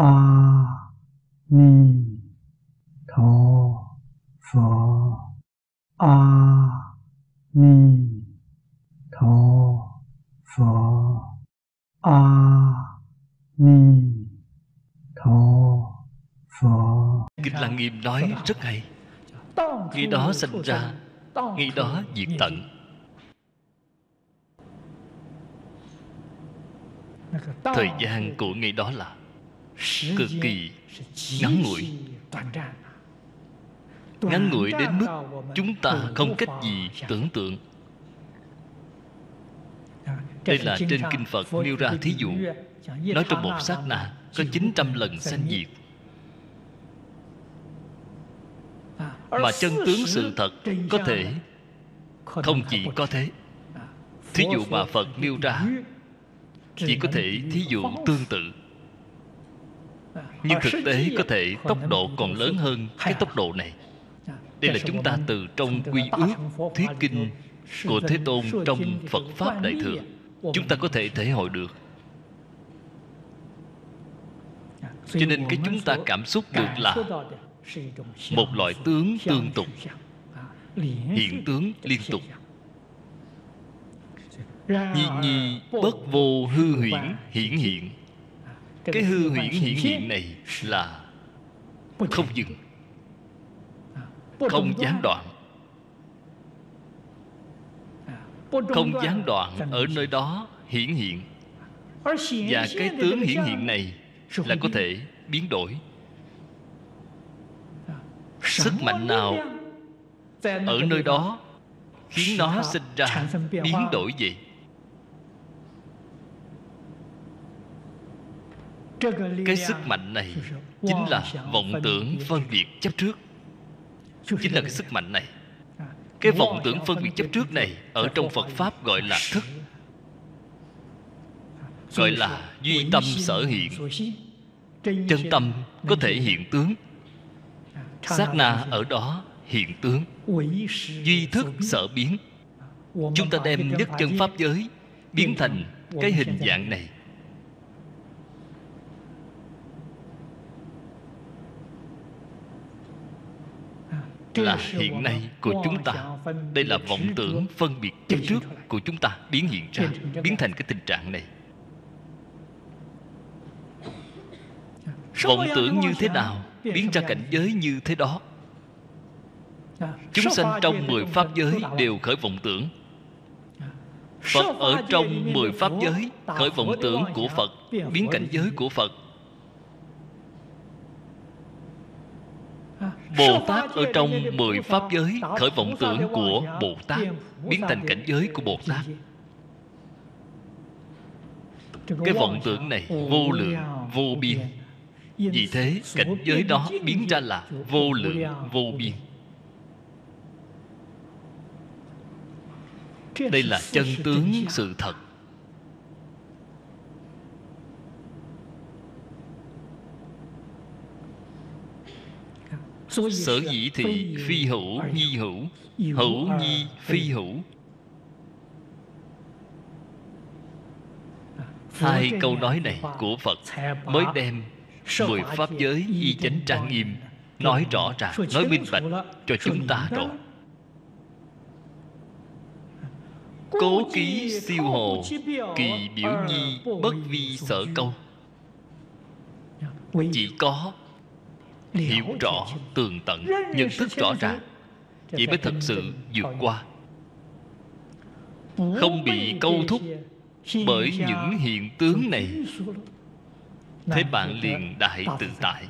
a ni tho pho a ni tho pho a ni tho pho kinh lăng nghiêm nói rất hay. Khi đó sinh ra khi đó diệt tận. Thời gian của ngày đó là cực kỳ ngắn ngủi ngắn ngủi đến mức chúng ta không cách gì tưởng tượng. Đây là trên kinh phật nêu ra thí dụ. Nói trong một sát na có 900 lần sanh diệt. Mà chân tướng sự thật có thể không chỉ có thế. Thí dụ mà phật nêu ra chỉ có thể thí dụ tương tự nhưng thực tế có thể tốc độ còn lớn hơn cái tốc độ này. Đây là chúng ta từ trong quy ước thuyết kinh của thế tôn trong phật pháp đại thừa. chúng ta có thể thể hội được. Cho nên cái chúng ta cảm xúc được là một loại tướng tương tục. hiện tướng liên tục. nhi nhi bất vô hư huyễn hiển hiện cái hư huyễn hiển hiện này là không dừng. Không gián đoạn. Không gián đoạn ở nơi đó hiển hiện. Và cái tướng hiển hiện này là có thể biến đổi. Sức mạnh nào ở nơi đó khiến nó sinh ra biến đổi vậy cái sức mạnh này chính là vọng tưởng phân biệt chấp trước. Chính là cái sức mạnh này. Cái vọng tưởng phân biệt chấp trước này ở trong phật pháp gọi là thức, gọi là duy tâm sở hiện. Chân tâm có thể hiện tướng. Sát na ở đó hiện tướng. Duy thức sở biến. Chúng ta đem nhất chân pháp giới biến thành cái hình dạng này. Là hiện nay của chúng ta. đây là vọng tưởng phân biệt chấp trước của chúng ta biến hiện ra biến thành cái tình trạng này. Vọng tưởng như thế nào? biến ra cảnh giới như thế đó. Chúng sanh trong mười pháp giới đều khởi vọng tưởng. Phật ở trong mười pháp giới khởi vọng tưởng của phật biến cảnh giới của phật Bồ Tát ở trong mười Pháp giới Khởi vọng tưởng của Bồ Tát Biến thành cảnh giới của Bồ Tát. Cái vọng tưởng này vô lượng, vô biên. Vì thế cảnh giới đó biến ra là vô lượng, vô biên. Đây là chân tướng sự thật. Sở dĩ thì phi hữu nhi hữu. hữu nhi phi hữu. Hai câu nói này của phật mới đem mười pháp giới y chánh trang nghiêm nói rõ ràng nói minh bạch cho chúng ta rồi. Cố ký siêu hồ kỳ biểu nhi bất vi sở câu. Chỉ có hiểu rõ tường tận nhận thức rõ ràng. chỉ mới thật sự vượt qua. không bị câu thúc bởi những hiện tướng này. thế bạn liền đại tự tại.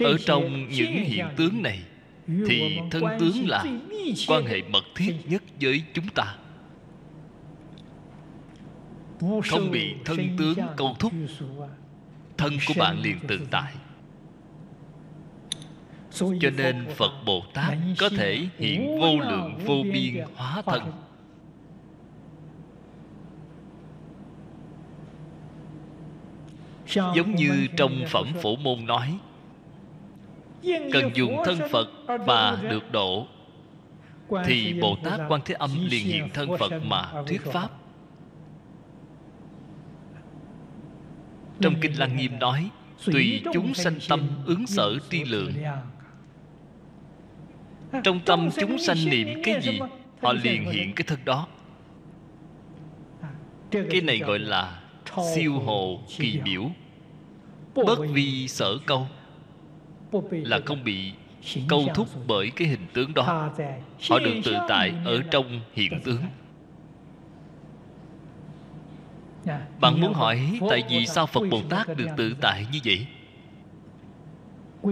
ở trong những hiện tướng này thì thân tướng là quan hệ mật thiết nhất với chúng ta. Không bị thân tướng câu thúc thân của bạn liền tự tại cho nên phật bồ tát có thể hiện vô lượng vô biên hóa thân. Giống như trong phẩm phổ môn nói cần dùng thân phật mà được độ. Thì bồ tát quan thế âm liền hiện thân phật mà thuyết pháp. Trong kinh lăng nghiêm nói tùy chúng sanh tâm ứng sở tri lượng trong tâm chúng sanh niệm cái gì họ liền hiện cái thân đó. Cái này gọi là siêu hồ kỳ biểu. Bất vi sở câu là không bị câu thúc bởi cái hình tướng đó. Họ được tự tại ở trong hiện tướng. bạn muốn hỏi tại vì sao phật bồ tát được tự tại như vậy?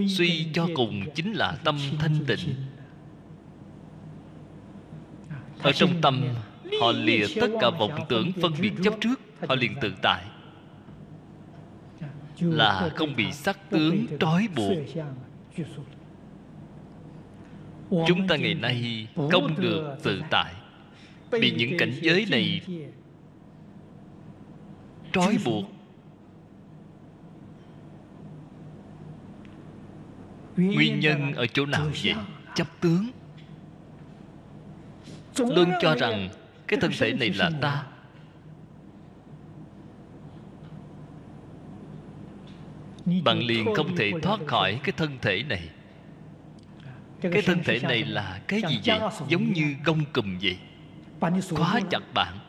Suy cho cùng chính là tâm thanh tịnh ở trong tâm họ lìa tất cả vọng tưởng phân biệt chấp trước họ liền tự tại. Là không bị sắc tướng trói buộc. Chúng ta ngày nay không được tự tại. bị những cảnh giới này trói buộc. Nguyên nhân ở chỗ nào vậy? Chấp tướng luôn cho rằng cái thân thể này là ta. Bạn liền không thể thoát khỏi cái thân thể này. Cái thân thể này là cái gì vậy? Giống như gông cùm vậy. Khóa chặt bạn.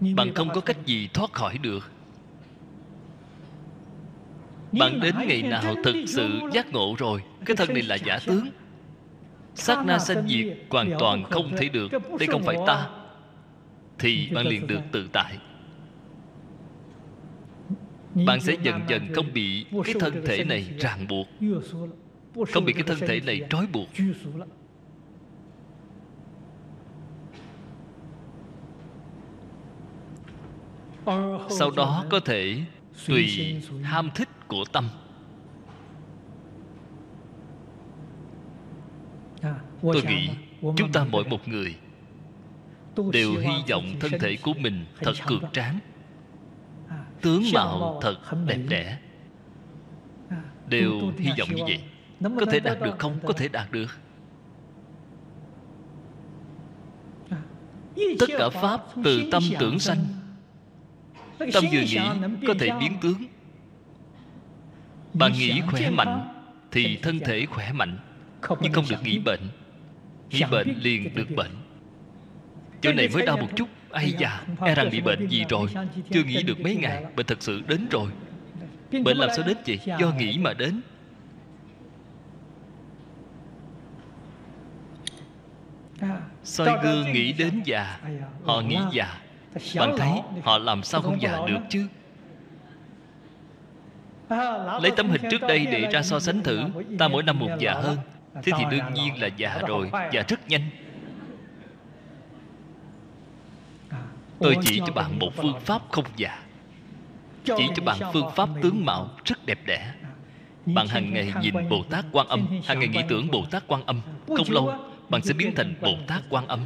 Bạn không có cách gì thoát khỏi được. Bạn đến ngày nào thực sự giác ngộ rồi cái thân này là giả tướng sát na sanh diệt hoàn toàn không thể được. đây không phải ta. thì bạn liền được tự tại. Bạn sẽ dần dần không bị cái thân thể này ràng buộc. Không bị cái thân thể này trói buộc. Sau đó có thể tùy ham thích của tâm tôi nghĩ chúng ta mỗi một người đều hy vọng thân thể của mình thật cường tráng. Tướng mạo thật đẹp đẽ. Đều hy vọng như vậy. có thể đạt được không? có thể đạt được. Tất cả pháp từ tâm tưởng sanh. tâm vừa nghĩ có thể biến tướng. Bạn nghĩ khỏe mạnh thì thân thể khỏe mạnh nhưng không được nghĩ bệnh nghĩ bệnh liền được bệnh. Chỗ này mới đau một chút. ai già e rằng bị bệnh gì rồi. Chưa nghĩ được mấy ngày bệnh thật sự đến rồi. Bệnh làm sao đến vậy do nghĩ mà đến. Soi gương nghĩ đến già. Họ nghĩ già. bạn thấy họ làm sao không già được chứ? Lấy tấm hình trước đây để ra so sánh thử. Ta mỗi năm một già hơn thế thì đương nhiên là già rồi già rất nhanh. Tôi chỉ cho bạn một phương pháp không già. Chỉ cho bạn phương pháp tướng mạo rất đẹp đẽ. Bạn hàng ngày nhìn bồ tát quan âm hàng ngày nghĩ tưởng bồ tát quan âm. Không lâu bạn sẽ biến thành bồ tát quan âm.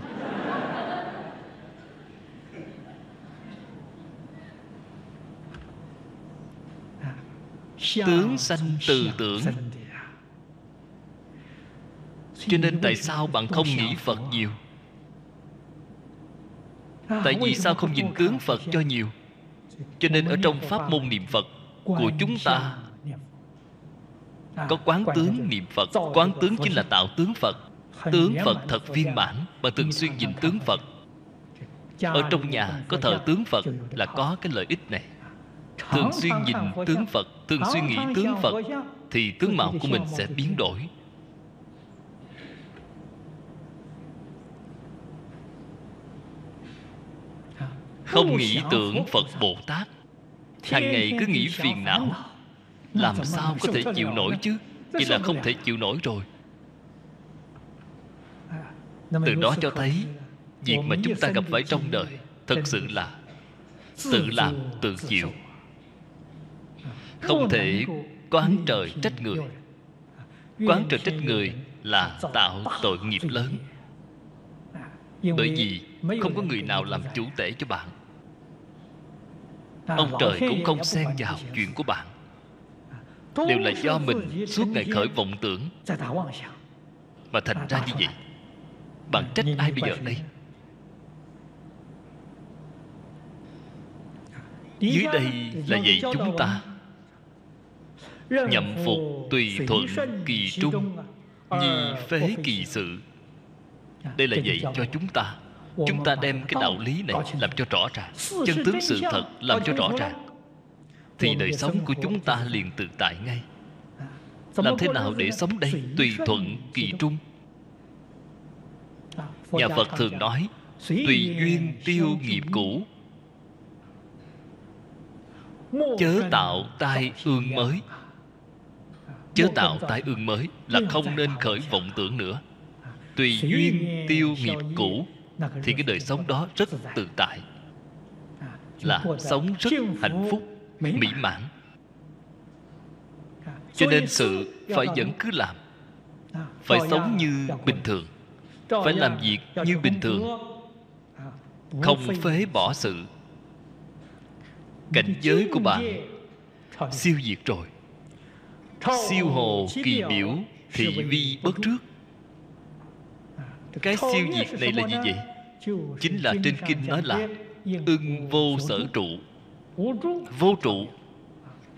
Tướng sanh từ tưởng cho nên tại sao bạn không nghĩ phật nhiều? Tại vì sao không nhìn tướng phật cho nhiều? Cho nên ở trong pháp môn niệm phật của chúng ta, có quán tướng niệm phật. Quán tướng chính là tạo tướng phật. Tướng phật thật viên mãn bạn thường xuyên nhìn tướng phật. Ở trong nhà có thờ tướng phật là có cái lợi ích này. Thường xuyên nhìn tướng phật, thường xuyên nghĩ tướng phật, thì tướng mạo của mình sẽ biến đổi. Không nghĩ tưởng phật bồ tát. Hàng ngày cứ nghĩ phiền não. làm sao có thể chịu nổi chứ? Vậy là không thể chịu nổi rồi. Từ đó cho thấy việc mà chúng ta gặp phải trong đời thật sự là tự làm tự chịu. Không thể quán trời trách người. quán trời trách người là tạo tội nghiệp lớn. bởi vì không có người nào làm chủ tể cho bạn ông trời cũng không xen vào chuyện của bạn. Đều là do mình suốt ngày khởi vọng tưởng. mà thành ra như vậy bạn trách ai bây giờ đây? Dưới đây là dạy chúng ta. nhậm phục tùy thuận kỳ trung. nhi phế kỳ sự. đây là dạy cho chúng ta chúng ta đem cái đạo lý này làm cho rõ ràng. Chân tướng sự thật làm cho rõ ràng. Thì đời sống của chúng ta liền tự tại ngay. Làm thế nào để sống đây? tùy thuận kỳ trung. Nhà phật thường nói tùy duyên tiêu nghiệp cũ. Chớ tạo tai ương mới. Chớ tạo tai ương mới là không nên khởi vọng tưởng nữa. Tùy duyên tiêu nghiệp cũ thì cái đời sống đó rất tự tại. Là sống rất hạnh phúc mỹ mãn. cho nên sự phải vẫn cứ làm. Phải sống như bình thường. Phải làm việc như bình thường. không phế bỏ sự. Cảnh giới của bạn siêu diệt rồi. siêu hồ kỳ biểu thị vi bất trước. Cái siêu diệt này là gì vậy chính là trên kinh nói là ưng vô sở trụ. Vô trụ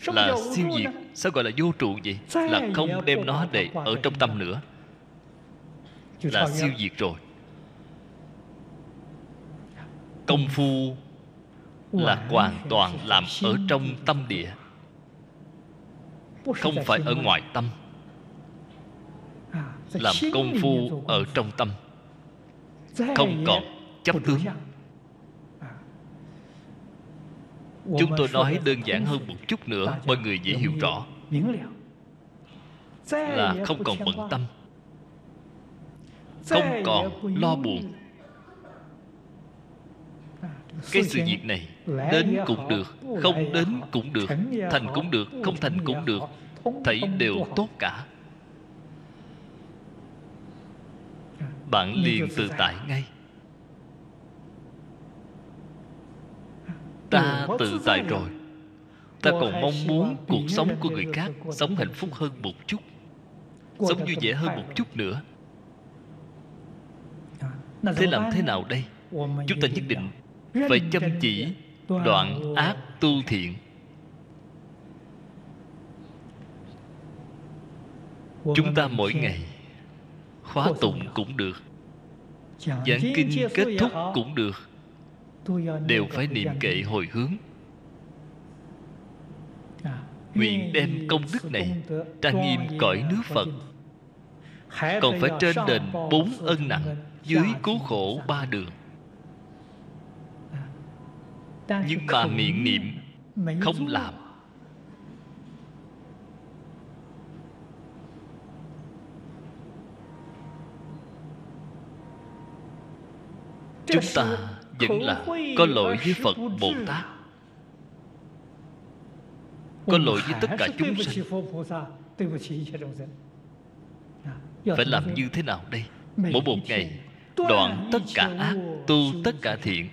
là siêu diệt. Sao gọi là vô trụ vậy? Là không đem nó để ở trong tâm nữa. Là siêu diệt rồi. Công phu là hoàn toàn làm ở trong tâm địa. Không phải ở ngoài tâm. Làm công phu ở trong tâm. Không còn chấp tướng. chúng tôi nói đơn giản hơn một chút nữa mọi người dễ hiểu rõ. là không còn bận tâm. Không còn lo buồn. Cái sự việc này đến cũng được không đến cũng được thành cũng được không thành cũng được. thấy đều tốt cả. Bạn liền tự tại ngay ta tự tại rồi. ta còn mong muốn cuộc sống của người khác sống hạnh phúc hơn một chút. Sống vui vẻ hơn một chút nữa. Thế làm thế nào đây? chúng ta nhất định phải chăm chỉ đoạn ác tu thiện. Chúng ta mỗi ngày khóa tụng cũng được. Giảng kinh kết thúc cũng được đều phải niệm kệ hồi hướng. Nguyện đem công đức này trang nghiêm cõi nước phật. còn phải trên đền bốn ân nặng dưới cứu khổ ba đường. nhưng mà miệng niệm không làm. Chúng ta vẫn là có lỗi với phật bồ tát. Có lỗi với tất cả chúng sinh. Phải làm như thế nào đây? mỗi một ngày đoạn tất cả ác tu tất cả thiện.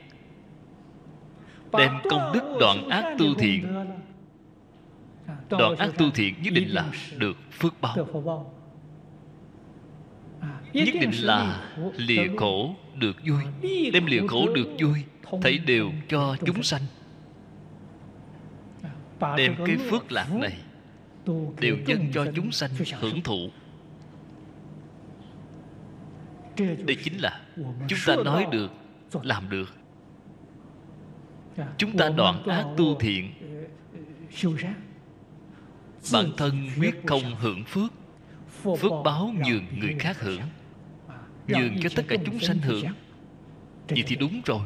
đem công đức đoạn ác tu thiện. đoạn ác tu thiện nhất định là được phước báo nhất định là lìa khổ được vui. Đem lìa khổ được vui thấy đều cho chúng sanh. Đem cái phước lạc này đều dâng cho chúng sanh hưởng thụ. Đây chính là chúng ta nói được làm được. Chúng ta đoạn ác tu thiện. Bản thân quyết không hưởng phước phước báo nhường người khác hưởng nhường cho tất cả chúng sanh hưởng. Vậy thì đúng rồi.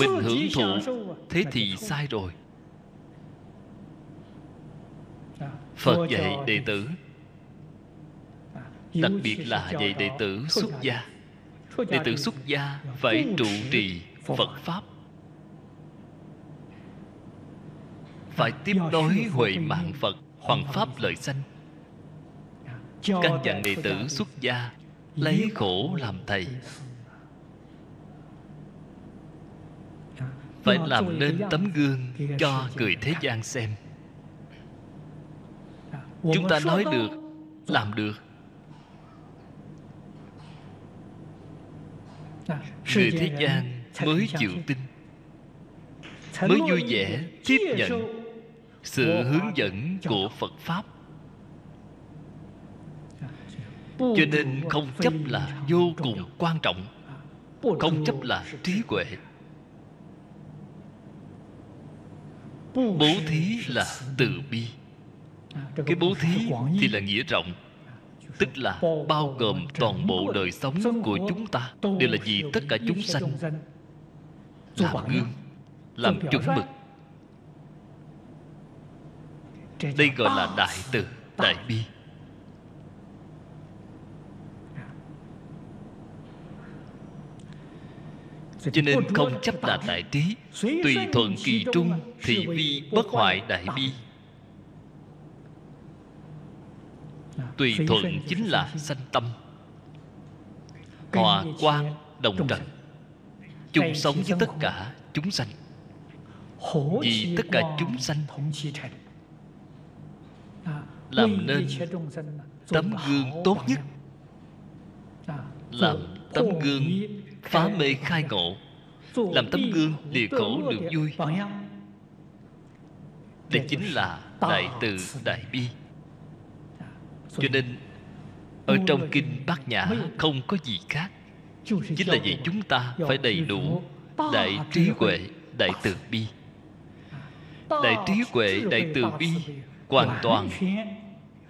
Mình hưởng thụ. thế thì sai rồi. Phật dạy đệ tử. Đặc biệt là dạy đệ tử xuất gia. đệ tử xuất gia phải trụ trì phật. Pháp. Phải tiếp nối huệ mạng phật bằng pháp lợi sanh căn dặn đệ tử xuất gia lấy khổ làm thầy. phải làm nên tấm gương cho người thế gian xem. Chúng ta nói được làm được. Người thế gian mới chịu tin mới vui vẻ tiếp nhận sự hướng dẫn của phật pháp cho nên không chấp là vô cùng quan trọng không chấp là trí huệ. Bố thí là từ bi. Cái bố thí thì là nghĩa rộng tức là bao gồm toàn bộ đời sống của chúng ta đều là vì tất cả chúng sanh. làm gương làm chuẩn mực. Đây gọi là đại từ đại bi cho nên không chấp là đại trí tùy thuận kỳ trung thì vi bất hoại đại bi. Tùy thuận chính là sanh tâm. Hòa quan đồng trần. chung sống với tất cả chúng sanh. Vì tất cả chúng sanh làm nên tấm gương tốt nhất. làm tấm gương phá mê khai ngộ, làm tấm gương địa khổ được vui đây chính là đại từ đại bi. Cho nên, ở trong kinh bát nhã không có gì khác. Chính là vậy chúng ta phải đầy đủ đại trí huệ, đại từ bi. Đại trí huệ, đại từ bi hoàn toàn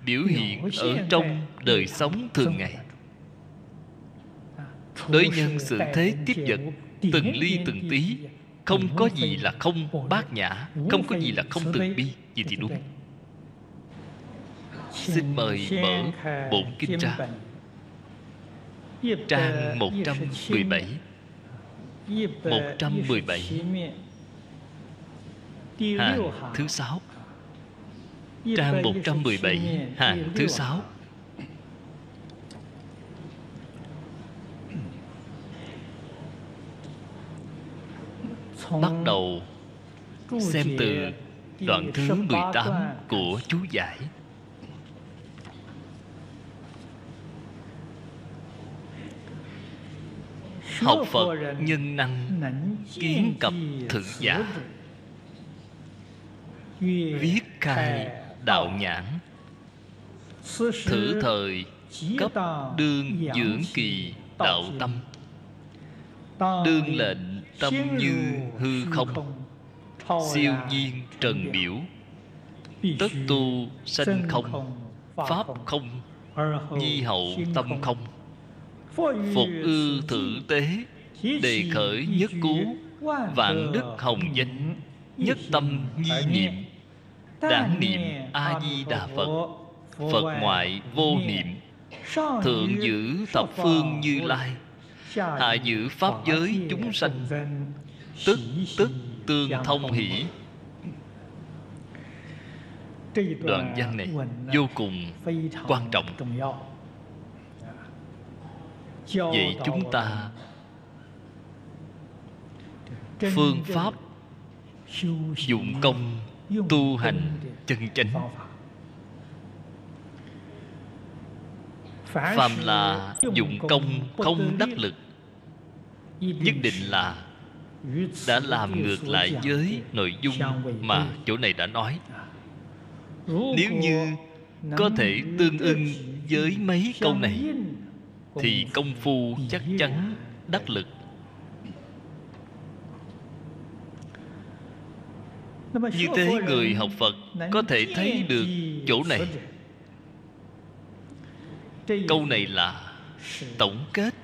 biểu hiện ở trong đời sống thường ngày đối nhân sự thế tiếp vật từng ly từng tí không có gì là không bát nhã không có gì là không từ bi gì thì đúng. xin mời mở bổn kinh ra trang 117 117 hàng thứ sáu. Trang 117 hàng thứ sáu bắt đầu xem từ đoạn thứ 18 của chú giải. Học phật nhân năng kiến cập thực giả. viết khai đạo nhãn. Thử thời cấp đương dưỡng kỳ đạo tâm. đương lệnh tâm như hư không. siêu nhiên trần biểu tất tu sanh không pháp không nhi hậu tâm không. phục ư thử tế đề khởi nhất cú vạn đức hồng danh nhất tâm nhi niệm đản niệm a di đà phật phật ngoại vô niệm. thượng giữ thập phương như lai hạ giữ pháp giới chúng sanh. tức tức tương thông hỷ. đoạn văn này vô cùng quan trọng. vậy chúng ta phương pháp dụng công tu hành chân chánh phàm là dụng công không đắc lực nhất định là đã làm ngược lại với nội dung mà chỗ này đã nói. Nếu như có thể tương ưng với mấy câu này, thì công phu chắc chắn đắc lực. Như thế người học phật có thể thấy được chỗ này. Câu này là tổng kết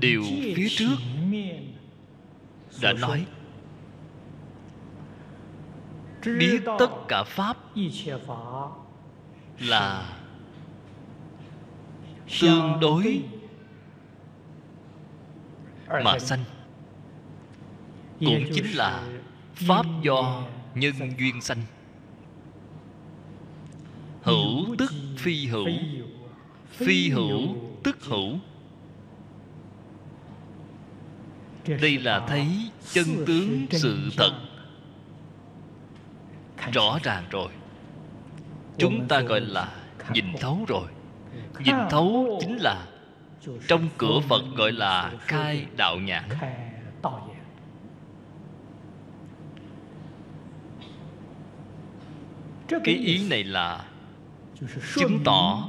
điều phía trước đã nói. Biết tất cả pháp là tương đối mà sanh. Cũng chính là pháp do nhân duyên sanh. Hữu tức phi hữu. phi hữu. Tức hữu đây là thấy chân tướng sự thật. Rõ ràng rồi. Chúng ta gọi là nhìn thấu rồi. Nhìn thấu chính là trong cửa phật gọi là khai đạo nhãn cái ý này là chứng tỏ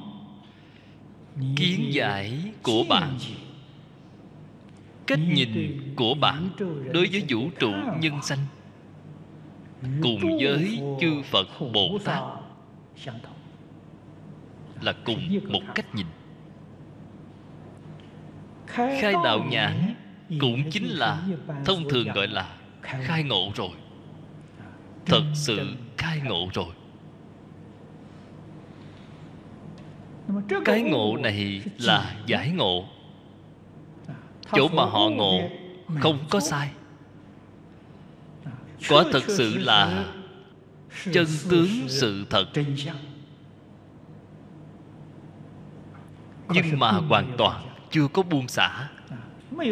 kiến giải của bạn cách nhìn của bạn đối với vũ trụ nhân sanh. Cùng với chư phật bồ tát. Là cùng một cách nhìn. Khai đạo nhãn cũng chính là thông thường gọi là khai ngộ rồi. thật sự khai ngộ rồi. Cái ngộ này là giải ngộ chỗ mà họ ngộ không có sai. Quả thật sự là chân tướng sự thật. nhưng mà hoàn toàn chưa có buông xả.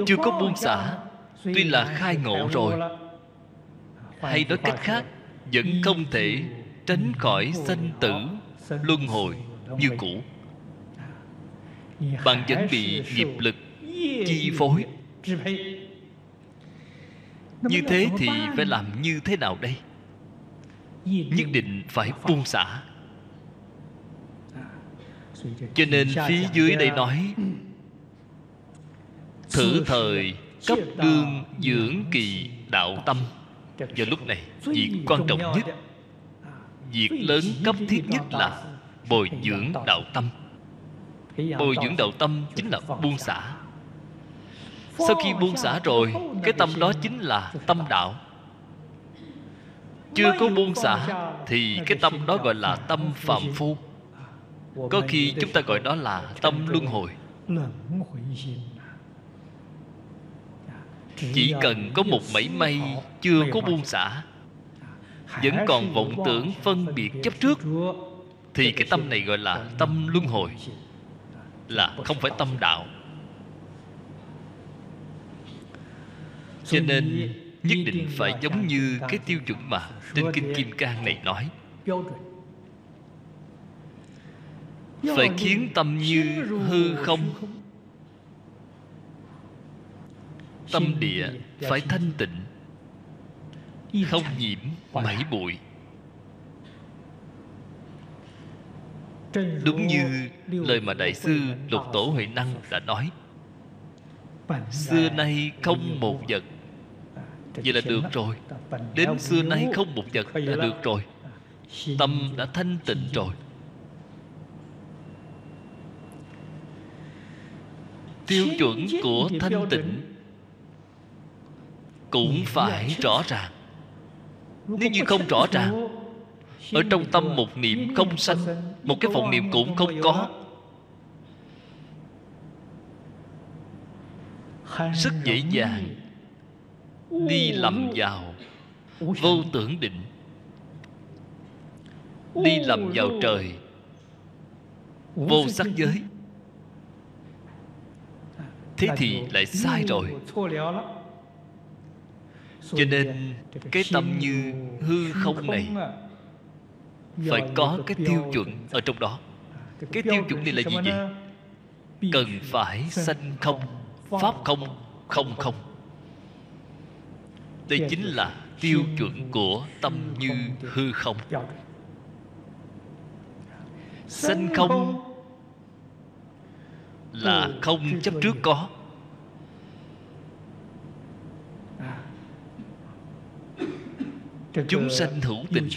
Chưa có buông xả tuy là khai ngộ rồi. hay nói cách khác vẫn không thể tránh khỏi sanh tử luân hồi như cũ. Bạn vẫn bị nghiệp lực chi phối. Như thế thì phải làm như thế nào đây? Nhất định phải buông xả. Cho nên phía dưới đây nói, thử thời cấp đương dưỡng kỳ đạo tâm. Và lúc này, việc quan trọng nhất, việc lớn cấp thiết nhất là bồi dưỡng đạo tâm. Bồi dưỡng đạo tâm chính là buông xả sau khi buông xả rồi, cái tâm đó chính là tâm đạo. Chưa có buông xả thì cái tâm đó gọi là tâm phạm phu. Có khi chúng ta gọi đó là tâm luân hồi. Chỉ cần có một mảy may chưa có buông xả, vẫn còn vọng tưởng phân biệt chấp trước, thì cái tâm này gọi là tâm luân hồi, là không phải tâm đạo. Cho nên nhất định phải giống như cái tiêu chuẩn mà trên kinh kim cang này nói. Phải khiến tâm như hư không? tâm địa phải thanh tịnh không nhiễm mảy bụi. Đúng như lời mà đại sư lục tổ huệ năng đã nói. Xưa nay không một vật vậy là được rồi. Đến xưa nay không một vật là được rồi. Tâm đã thanh tịnh rồi. Tiêu chuẩn của thanh tịnh cũng phải rõ ràng. Nếu như không rõ ràng ở trong tâm một niệm không sanh một cái vọng niệm cũng không có. rất dễ dàng đi lầm vào. Vô tưởng định. Đi lầm vào trời. Vô sắc giới. Thế thì lại sai rồi. cho nên cái tâm như hư không này phải có cái tiêu chuẩn ở trong đó. Cái tiêu chuẩn này là gì vậy? cần phải sanh không? Pháp không? Không không đây chính là tiêu chuẩn của tâm như hư không. sanh không là không chấp trước có. Chúng sanh hữu tình.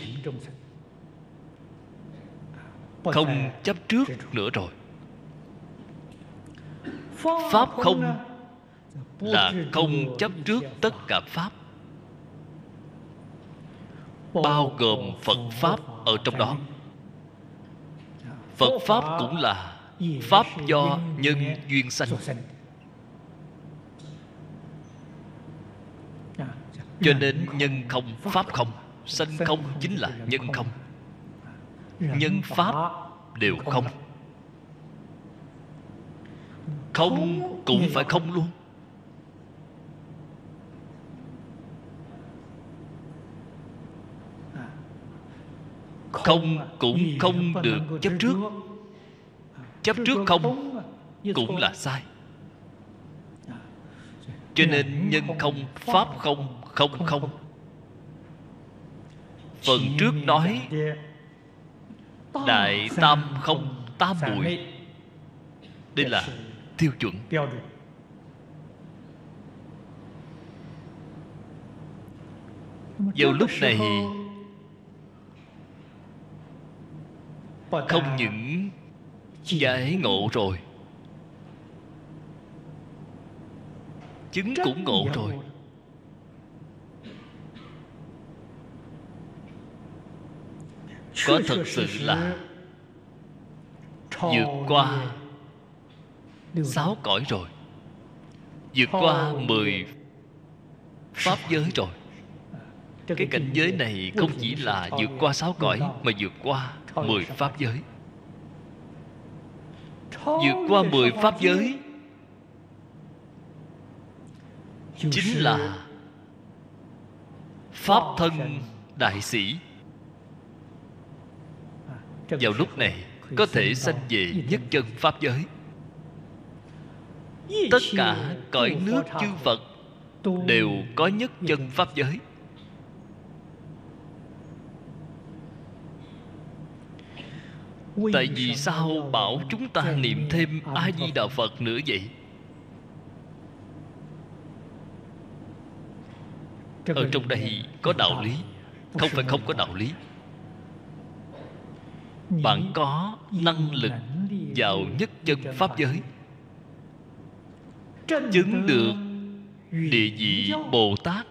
không chấp trước nữa rồi. Pháp không là không chấp trước tất cả pháp bao gồm phật pháp ở trong đó. Phật pháp cũng là pháp do nhân duyên sanh. Cho nên nhân không, pháp không, sanh không chính là nhân không. Nhân pháp đều không. Không cũng phải không luôn. Không cũng không được chấp trước. Chấp trước không cũng là sai. Cho nên nhân không pháp không không không phần trước nói đại tam không tam muội đây là tiêu chuẩn. Vào lúc này không những giải ngộ rồi chứng cũng ngộ rồi. có thật sự là vượt qua sáu cõi rồi vượt qua mười pháp giới rồi. cái cảnh giới này không chỉ là vượt qua sáu cõi mà vượt qua mười pháp giới. Vượt qua mười pháp giới. Chính là pháp thân đại sĩ. Vào lúc này có thể sanh về nhất chân pháp giới. Tất cả cõi nước chư phật đều có nhất chân pháp giới tại vì sao bảo chúng ta niệm thêm a di đà phật nữa vậy? Ở trong đây có đạo lý. không phải không có đạo lý. Bạn có năng lực vào nhất chân pháp giới. Chứng được địa vị bồ tát.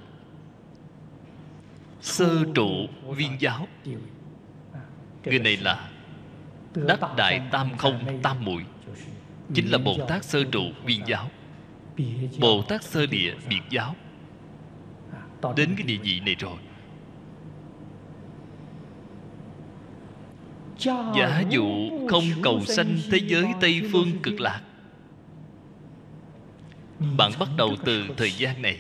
Sơ trụ viên giáo. người này là đắc đại tam không tam muội chính là bồ tát sơ trụ viên giáo. Bồ tát sơ địa biệt giáo. Đến cái địa vị này rồi. Giả dụ không cầu sanh thế giới tây phương cực lạc. Bạn bắt đầu từ thời gian này.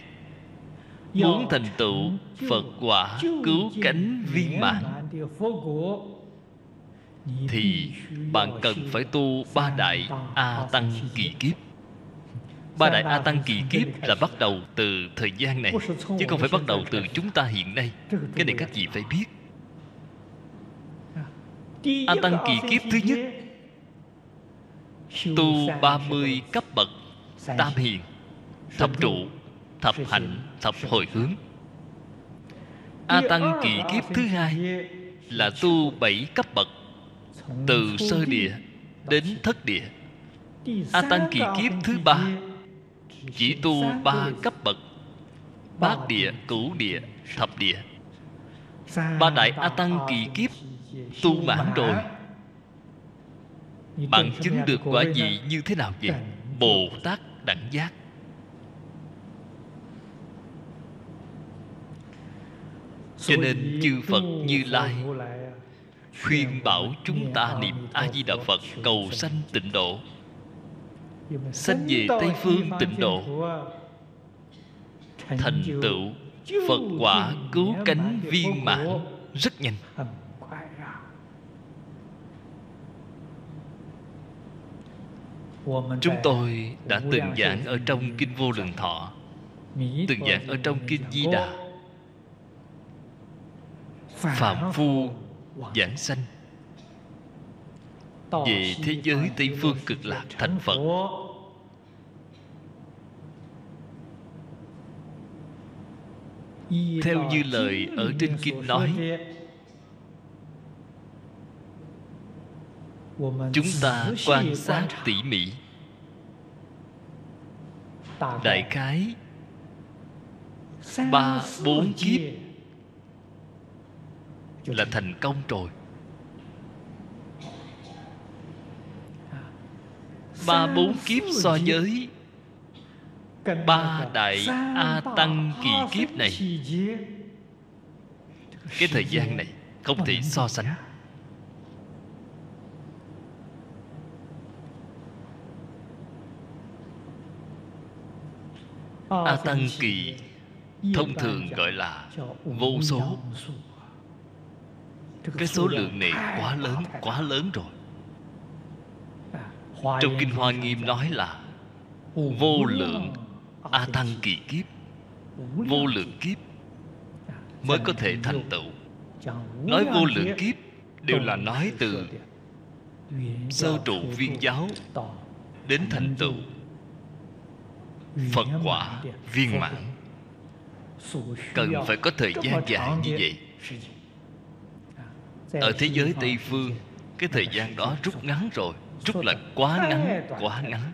Muốn thành tựu phật quả cứu cánh viên mãn thì bạn cần phải tu ba đại a tăng kỳ kiếp. Ba đại a tăng kỳ kiếp là bắt đầu từ thời gian này, chứ không phải bắt đầu từ chúng ta hiện nay. Cái này các vị phải biết. A tăng kỳ kiếp thứ nhất, tu 30 cấp bậc tam hiền, thập trụ, thập hạnh, thập hồi hướng. A tăng kỳ kiếp thứ hai là tu bảy cấp bậc từ sơ địa đến thất địa. A tăng kỳ kiếp thứ ba. Chỉ tu ba cấp bậc. Bát địa cửu địa thập địa. Ba đại a tăng kỳ kiếp tu mãn rồi. Bạn chứng được quả gì như thế nào vậy? Bồ tát đẳng giác. Cho nên chư phật như lai khuyên bảo chúng ta niệm a di đà phật cầu sanh tịnh độ. Sanh về tây phương tịnh độ. Thành tựu phật quả cứu cánh viên mãn. Rất nhanh. Chúng tôi đã từng giảng ở trong kinh vô lượng thọ, từng giảng ở trong kinh di đà. Phạm phu giảng sanh. Về thế giới tây phương cực lạc thành phật. theo như lời ở trên kinh nói chúng ta quan sát tỉ mỉ. Đại khái ba bốn kiếp là thành công rồi. Ba bốn kiếp so với ba đại a tăng kỳ kiếp này. cái thời gian này không thể so sánh. a tăng kỳ thông thường gọi là vô số cái số lượng này quá lớn quá lớn rồi. Trong kinh hoa nghiêm nói là vô lượng a tăng kỳ kiếp vô lượng kiếp mới có thể thành tựu. nói vô lượng kiếp đều là nói từ sơ trụ viên giáo đến thành tựu. phật quả viên mãn. Cần phải có thời gian dài như vậy ở thế giới tây phương, cái thời gian đó rút ngắn rồi, rút là quá ngắn quá ngắn.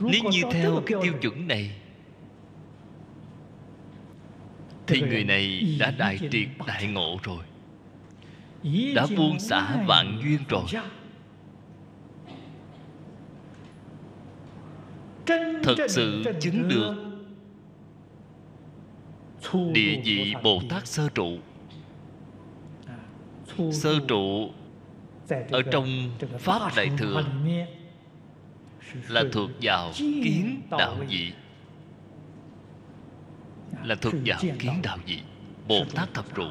Nếu như theo cái tiêu chuẩn này, thì người này đã đại triệt đại ngộ rồi, đã buông xả vạn duyên rồi. Thật sự chứng được địa vị bồ tát sơ trụ. Sơ trụ ở trong pháp đại thừa là thuộc vào kiến đạo vị. Là thuộc vào kiến đạo vị. Bồ tát thập trụ.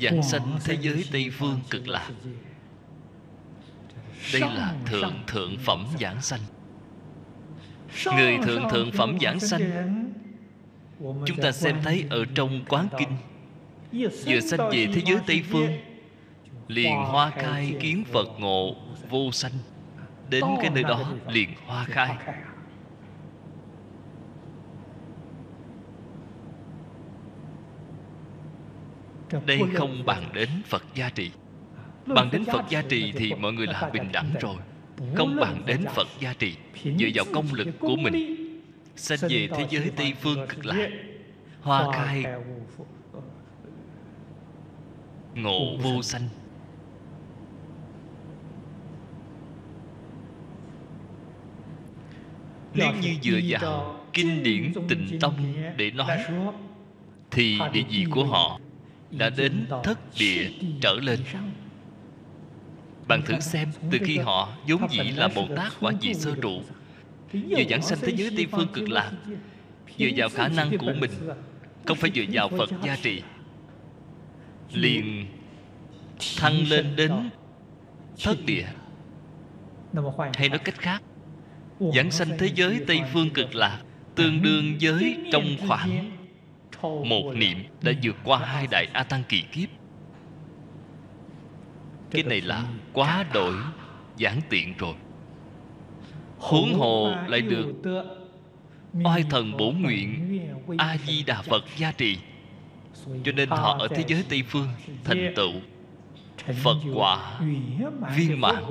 giảng sanh thế giới tây phương cực lạc. đây là thượng thượng phẩm giảng sanh người thượng thượng phẩm giảng sanh chúng ta xem thấy ở trong quán kinh. Vừa sanh về thế giới tây phương liền hoa khai kiến phật ngộ vô sanh. đến cái nơi đó liền hoa khai. Đây không bằng đến phật gia trì. Bằng đến phật gia trì thì mọi người là bình đẳng rồi không bằng đến phật gia trì dựa vào công lực của mình sanh về thế giới tây phương cực lạc hoa khai. ngộ vô sanh. nếu như dựa vào kinh điển tịnh tông để nói thì địa vị của họ đã đến thất địa trở lên bạn thử xem, từ khi họ vốn dĩ là bồ tát quả vị sơ trụ, vừa giảng sanh thế giới tây phương cực lạc dựa vào khả năng của mình, không phải dựa vào phật gia trì. Liền thăng lên đến thất địa. Hay nói cách khác, giảng sanh thế giới tây phương cực lạc tương đương với trong khoảng một niệm đã vượt qua hai đại a tăng kỳ kiếp cái này là quá đổi giản tiện rồi. Huống hồ lại được oai thần bổ nguyện a di đà phật gia trì. Cho nên họ ở thế giới tây phương thành tựu. Phật quả viên mãn.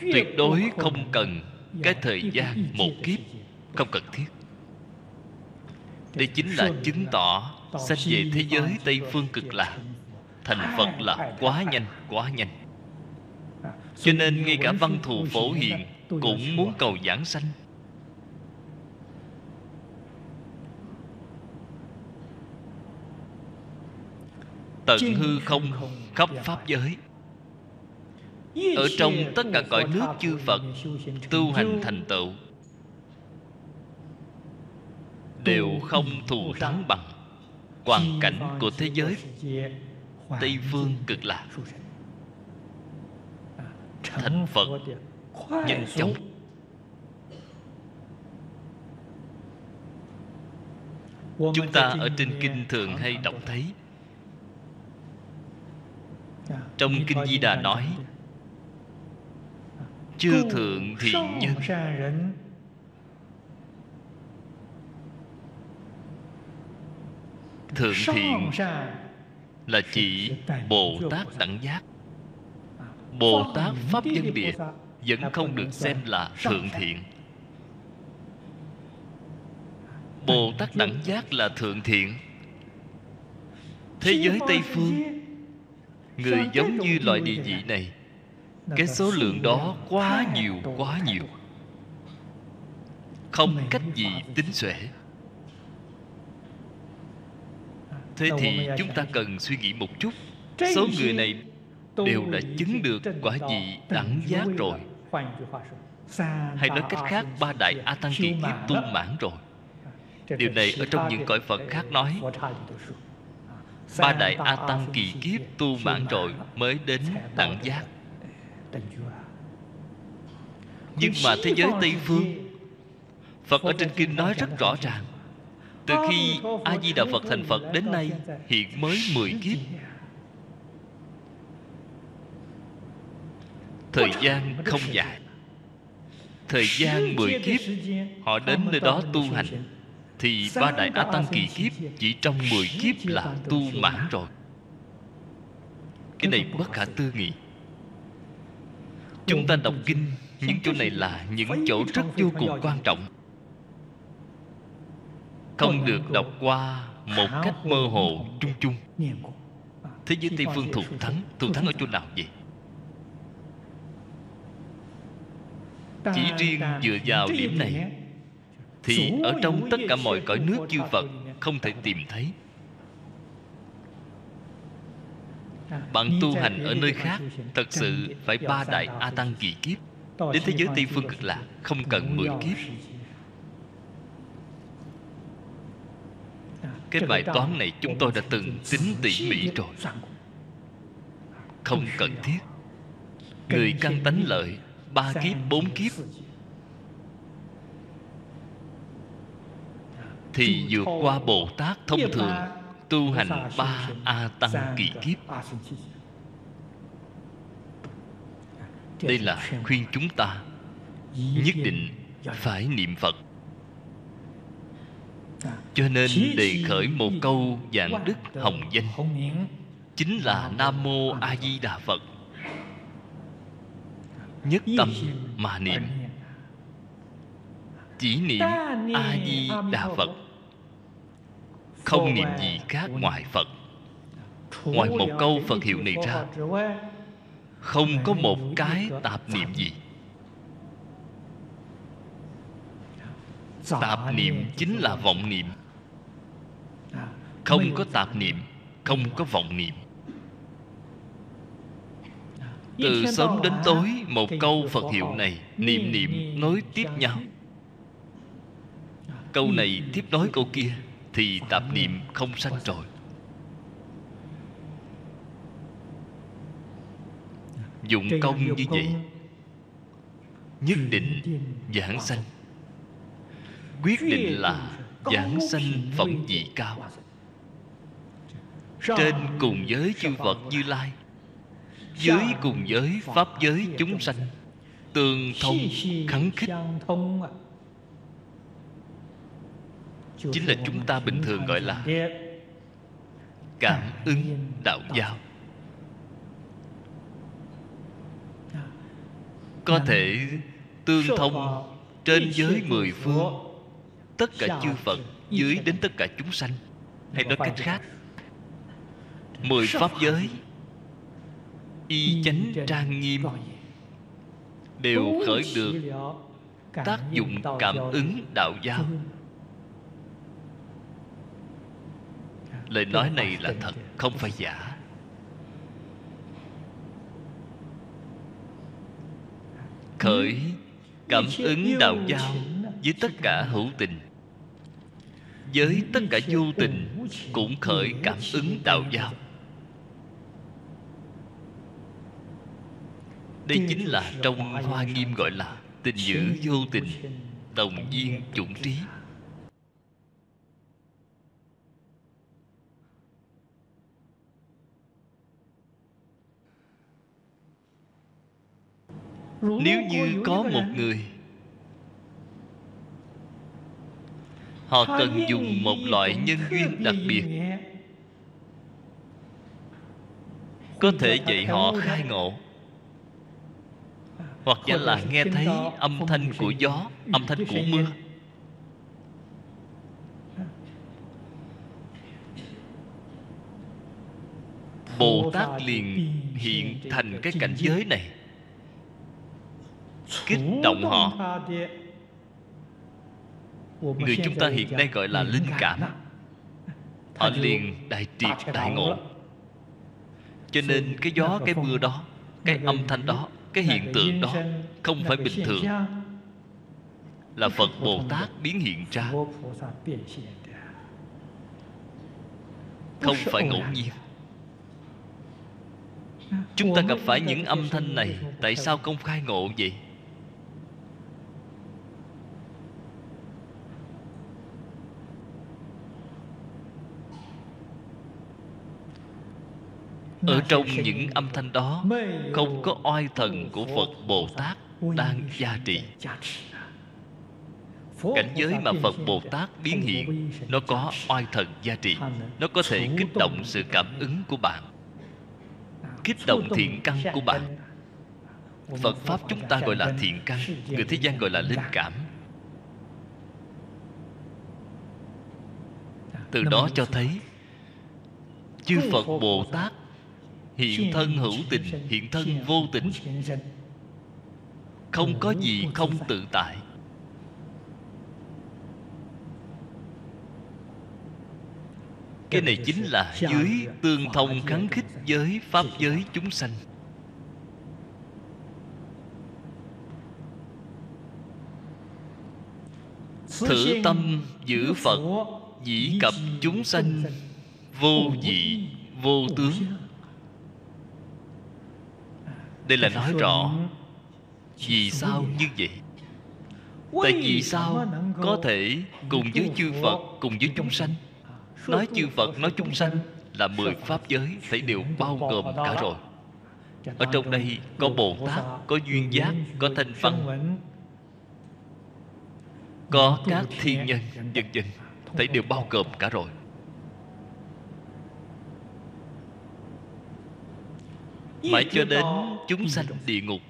Tuyệt đối không cần cái thời gian một kiếp, không cần thiết. Đây chính là chứng tỏ sanh về thế giới tây phương cực lạc thành phật là quá nhanh quá nhanh. Cho nên ngay cả văn thù phổ hiền cũng muốn cầu giảng sanh. Tận hư không khắp pháp giới. Ở trong tất cả cõi nước chư phật tu hành thành tựu. Đều không thù thắng bằng. Hoàn cảnh của thế giới tây phương cực lạc. Thành phật nhanh chóng chúng ta ở trên kinh thường hay đọc thấy. Trong kinh di đà nói chư thượng thiện nhân thượng thiện là chỉ bồ tát đẳng giác. Bồ tát pháp nhân địa vẫn không được xem là thượng thiện. Bồ tát đẳng giác là thượng thiện. Thế giới tây phương, người giống như loại địa vị này, cái số lượng đó quá nhiều quá nhiều. Không cách gì tính xuể. Thế thì chúng ta cần suy nghĩ một chút. Số người này đều đã chứng được quả vị đẳng giác rồi. Hay nói cách khác ba đại a tăng kỳ kiếp tu mãn rồi. Điều này ở trong những cõi phật khác nói ba đại a tăng kỳ kiếp tu mãn rồi mới đến đẳng giác. nhưng mà thế giới tây phương phật ở trên kinh nói rất rõ ràng từ khi a di đà phật thành phật đến nay, hiện mới 10 kiếp. Thời gian không dài. Thời gian 10 kiếp, họ đến nơi đó tu hành, thì ba đại a tăng kỳ kiếp chỉ trong 10 kiếp là tu mãn rồi. Cái này bất khả tư nghị. Chúng ta đọc kinh những chỗ này là những chỗ rất vô cùng quan trọng không được đọc qua một cách mơ hồ chung chung. Thế giới tây phương thù thắng. Thù thắng ở chỗ nào vậy? Chỉ riêng dựa vào điểm này thì ở trong tất cả mọi cõi nước chư phật không thể tìm thấy. Bạn tu hành ở nơi khác thật sự phải ba đại a tăng kỳ kiếp. Đến thế giới tây phương cực lạc không cần mười kiếp cái bài toán này chúng tôi đã từng tính tỉ mỉ rồi. Không cần thiết. Người căn tánh lợi, ba kiếp, bốn kiếp. Thì vượt qua bồ tát thông thường, tu hành ba a tăng kỳ kiếp. Đây là khuyên chúng ta nhất định phải niệm phật cho nên đề khởi một câu dạng đức hồng danh. chính là nam mô a di đà phật. Nhất tâm mà niệm. chỉ niệm a di đà phật. Không niệm gì khác ngoài phật. Ngoài một câu phật hiệu này ra không có một cái tạp niệm gì tạp niệm chính là vọng niệm. Không có tạp niệm không có vọng niệm. Từ sớm đến tối một câu phật hiệu này niệm niệm nối tiếp nhau. Câu này tiếp nối câu kia thì tạp niệm không sanh rồi. Dụng công như vậy nhất định giảng sanh quyết định là giảng sanh phẩm vị cao. trên cùng với chư phật như lai dưới cùng với pháp giới chúng sanh tương thông khắng khích. chính là chúng ta bình thường gọi là cảm ứng đạo giao có thể tương thông trên giới mười phương tất cả chư phật dưới đến tất cả chúng sanh. Hay nói cách khác mười pháp giới y chánh trang nghiêm đều khởi được tác dụng cảm ứng đạo giao lời nói này là thật không phải giả. Khởi cảm ứng đạo giao với tất cả hữu tình với tất cả vô tình, cũng khởi cảm ứng đạo giao đây chính là trong hoa nghiêm gọi là tình dữ vô tình, đồng duyên chủng trí. Nếu như có một người họ cần dùng một loại nhân duyên đặc biệt. Có thể dạy họ khai ngộ. Hoặc giả là nghe thấy âm thanh của gió, âm thanh của mưa. Bồ tát liền hiện thành cái cảnh giới này. Kích động họ người chúng ta hiện nay gọi là linh cảm họ liền đại triệt đại ngộ. cho nên cái gió cái mưa đó cái âm thanh đó cái hiện tượng đó không phải bình thường. là phật bồ tát biến hiện ra. Không phải ngẫu nhiên. Chúng ta gặp phải những âm thanh này tại sao không khai ngộ vậy ở trong những âm thanh đó không có oai thần của phật bồ tát đang gia trị cảnh giới mà phật bồ tát biến hiện nó có oai thần gia trị nó có thể kích động sự cảm ứng của bạn. Kích động thiện căn của bạn. Phật pháp chúng ta gọi là thiện căn người thế gian gọi là linh cảm. Từ đó cho thấy chư phật bồ tát hiện thân hữu tình hiện thân vô tình. không có gì không tự tại. cái này chính là dưới tương thông kháng khích với pháp giới chúng sanh. Thử tâm giữ phật dĩ cập chúng sanh vô dị vô tướng đây là nói rõ. vì sao như vậy? Tại vì sao? có thể cùng với chư phật cùng với chúng sanh. nói chư phật nói chúng sanh là mười pháp giới thấy đều bao gồm cả rồi. Ở trong đây có bồ tát có duyên giác có thanh văn có các thiên nhân vân vân thấy đều bao gồm cả rồi mãi cho đến chúng sanh địa ngục.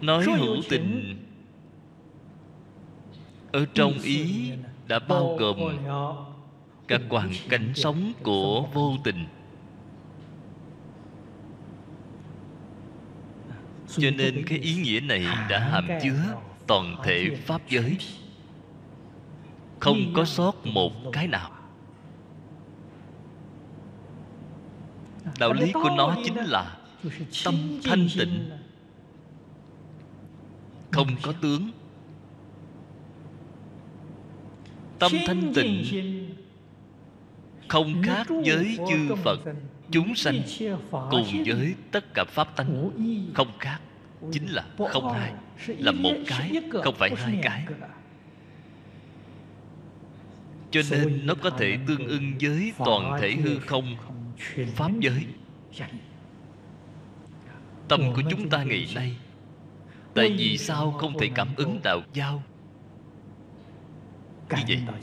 Nói hữu tình ở trong ý đã bao gồm các hoàn cảnh sống của vô tình. Cho nên cái ý nghĩa này đã hàm chứa toàn thể pháp giới. Không có sót một cái nào đạo lý của nó chính là tâm thanh tịnh. không có tướng. Tâm thanh tịnh không khác với chư phật. chúng sanh cùng với tất cả pháp tánh. Không khác. chính là không hai. là một cái không phải hai cái. cho nên nó có thể tương ưng với toàn thể hư không pháp giới. tâm của chúng ta ngày nay tại vì sao không thể cảm ứng đạo giao như vậy.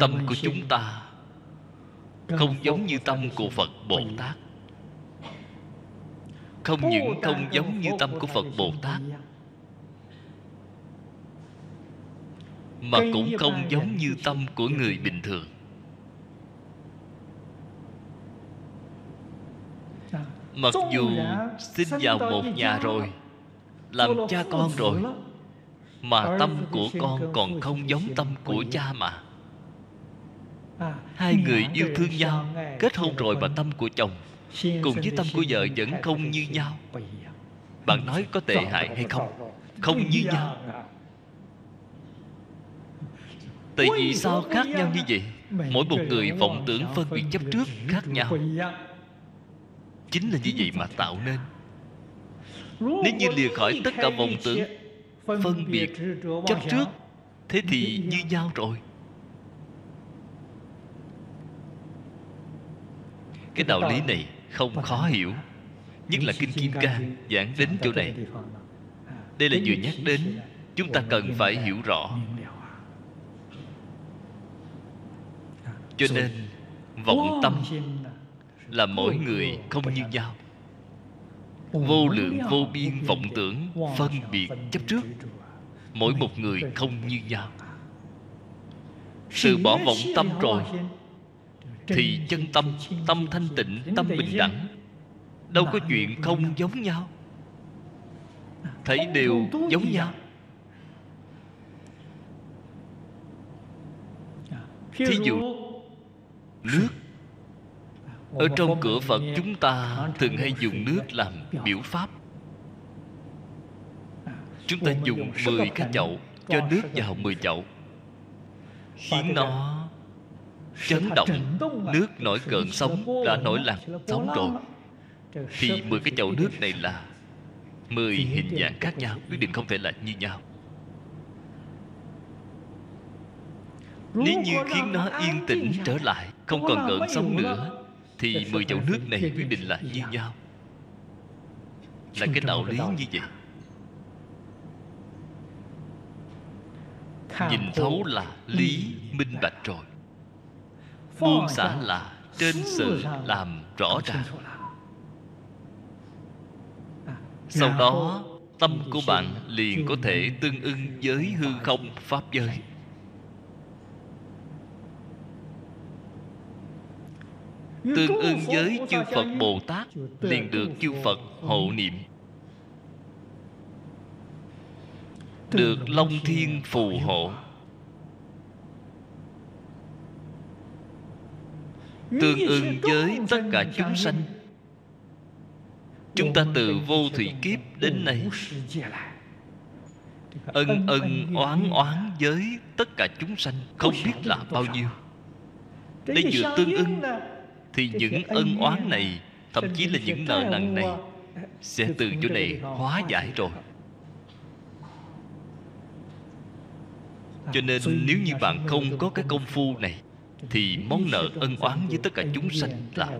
tâm của chúng ta không giống như tâm của phật bồ tát. Không những không giống như tâm của phật bồ tát mà cũng không giống như tâm của người bình thường. Mặc dù sinh vào một nhà rồi làm cha con rồi mà tâm của con còn không giống tâm của cha mà. Hai người yêu thương nhau kết hôn rồi mà tâm của chồng cùng với tâm của vợ vẫn không như nhau. bạn nói có tệ hại hay không? không? Như nhau tại vì sao khác nhau như vậy? Mỗi một người vọng tưởng phân biệt chấp trước khác nhau. chính là như vậy mà tạo nên. Nếu như lìa khỏi tất cả vọng tưởng phân biệt chấp trước thế thì như nhau rồi. Cái đạo lý này không khó hiểu nhất là kinh kim cang giảng đến chỗ này. Đây là vừa nhắc đến chúng ta cần phải hiểu rõ cho nên vọng tâm là mỗi người không như nhau. Vô lượng vô biên vọng tưởng phân biệt chấp trước. mỗi một người không như nhau. từ bỏ vọng tâm rồi thì chân tâm tâm thanh tịnh tâm bình đẳng. Đâu có chuyện không giống nhau. Thấy đều giống nhau. thí dụ nước. Ở trong cửa phật chúng ta thường hay dùng nước làm biểu pháp. chúng ta dùng 10 cái chậu cho nước vào 10 chậu. khiến nó chấn động nước nổi cơn sóng đã nổi làn sóng rồi. thì 10 cái chậu nước này là 10 hình dạng khác nhau quyết định không thể là như nhau. Nếu như khiến nó yên tĩnh trở lại không còn gợn sóng nữa thì 10 chậu nước này quyết định là như nhau là cái đạo lý như vậy. Nhìn thấu là lý minh bạch rồi. buông xả là trên sự làm rõ ràng sau đó tâm của bạn liền có thể tương ưng với hư không pháp giới tương ưng với chư phật bồ tát liền được chư phật hộ niệm. Được long thiên phù hộ. Tương ưng với tất cả chúng sanh. chúng ta từ vô thủy kiếp đến nay ân ân oán oán với tất cả chúng sanh không biết là bao nhiêu. Để vừa tương ưng thì những ân oán này thậm chí là những nợ nần này sẽ từ chỗ này hóa giải rồi. Cho nên nếu như bạn không có cái công phu này thì món nợ ân oán với tất cả chúng sanh là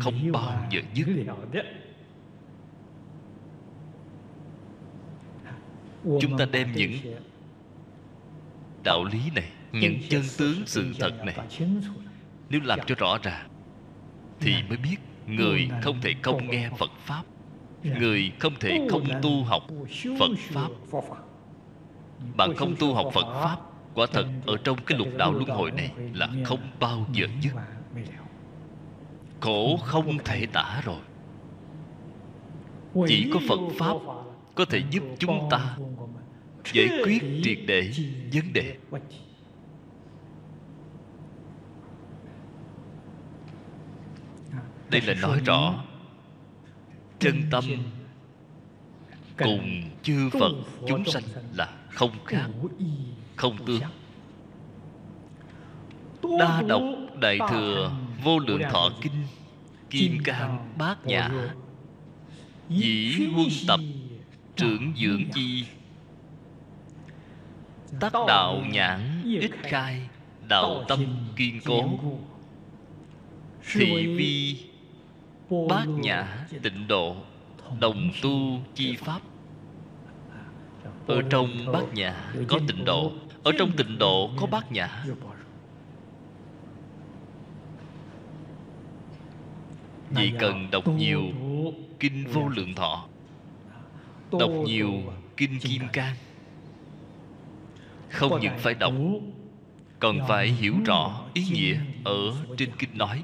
không bao giờ dứt. chúng ta đem những đạo lý này những chân tướng sự thật này nếu làm cho rõ ràng thì mới biết người không thể không nghe phật pháp, người không thể không tu học phật pháp. Bạn không tu học phật pháp, quả thật ở trong cái lục đạo luân hồi này là không bao giờ dứt. Khổ không thể tả rồi. Chỉ có phật pháp có thể giúp chúng ta giải quyết triệt để vấn đề. Đây là nói rõ chân tâm cùng chư phật chúng sanh là không khác, không tương. Đa độc đại thừa vô lượng thọ kinh, kim cang bát nhã dĩ huân tập trưởng dưỡng chi, tác đạo nhãn ít khai đạo tâm kiên cố, thị vi bát nhã tịnh độ đồng tu chi pháp. Ở trong bát nhã có tịnh độ ở trong tịnh độ có bát nhã. Vì cần đọc nhiều kinh vô lượng thọ. đọc nhiều kinh kim cang. Không những phải đọc còn phải hiểu rõ ý nghĩa ở trên kinh nói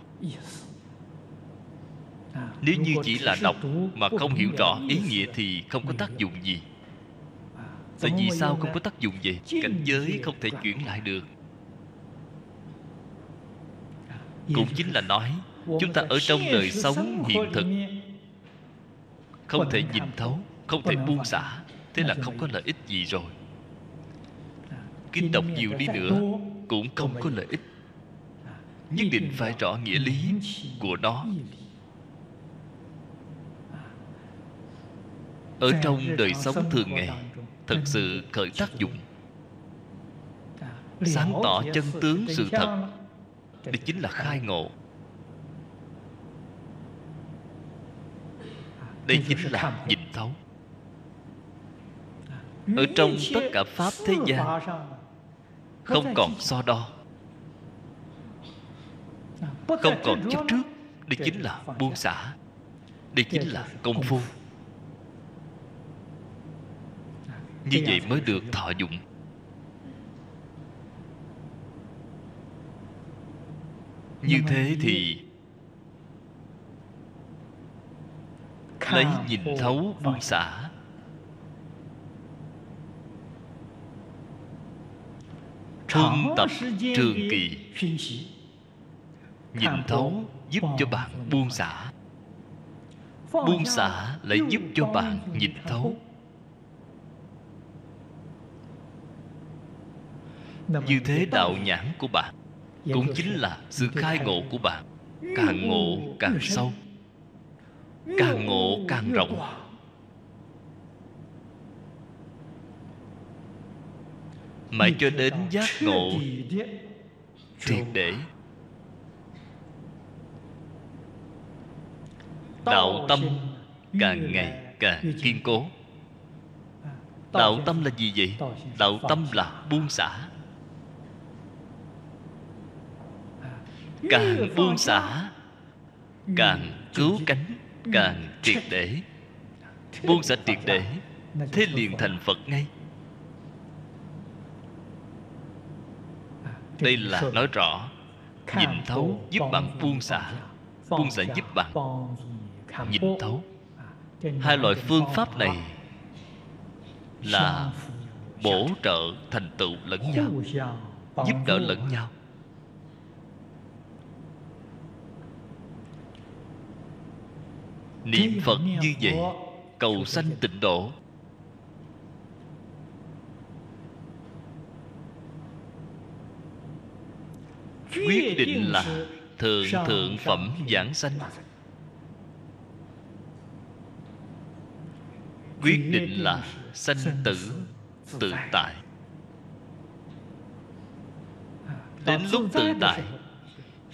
nếu như chỉ là đọc mà không hiểu rõ ý nghĩa thì không có tác dụng gì. Tại vì sao không có tác dụng gì cảnh giới không thể chuyển lại được? Cũng chính là nói, chúng ta ở trong đời sống hiện thực. Không thể nhìn thấu, không thể buông xả, thế là không có lợi ích gì rồi. Kinh đọc nhiều đi nữa, cũng không có lợi ích. Nhất định phải rõ nghĩa lý của nó. Ở trong đời sống thường ngày thực sự khởi tác dụng. Sáng tỏ chân tướng sự thật. đây chính là khai ngộ. Đây chính là nhìn thấu. Ở trong tất cả pháp thế gian không còn so đo. Không còn chấp trước. đây chính là buông xả. Đây chính là công phu như vậy mới được thọ dụng. Như thế thì lấy nhìn thấu buông xả. Huân tập trường kỳ. Nhìn thấu giúp cho bạn buông xả. Buông xả lại giúp cho bạn nhìn thấu như thế đạo nhãn của bạn cũng chính là sự khai ngộ của bạn càng ngộ càng sâu. Càng ngộ càng rộng. Mãi cho đến giác ngộ triệt để. Đạo tâm càng ngày càng kiên cố. Đạo tâm là gì vậy? đạo tâm là buông xả càng buông xả càng cứu cánh càng triệt để. Buông xả triệt để. thế liền thành phật ngay. Đây là nói rõ nhìn thấu giúp bạn buông xả buông xả giúp bạn nhìn thấu. Hai loại phương pháp này là bổ trợ thành tựu lẫn nhau giúp đỡ lẫn nhau niệm phật như vậy cầu sanh tịnh độ. Quyết định là thượng thượng phẩm giảng sanh. quyết định là sanh tử tự tại. Đến lúc tự tại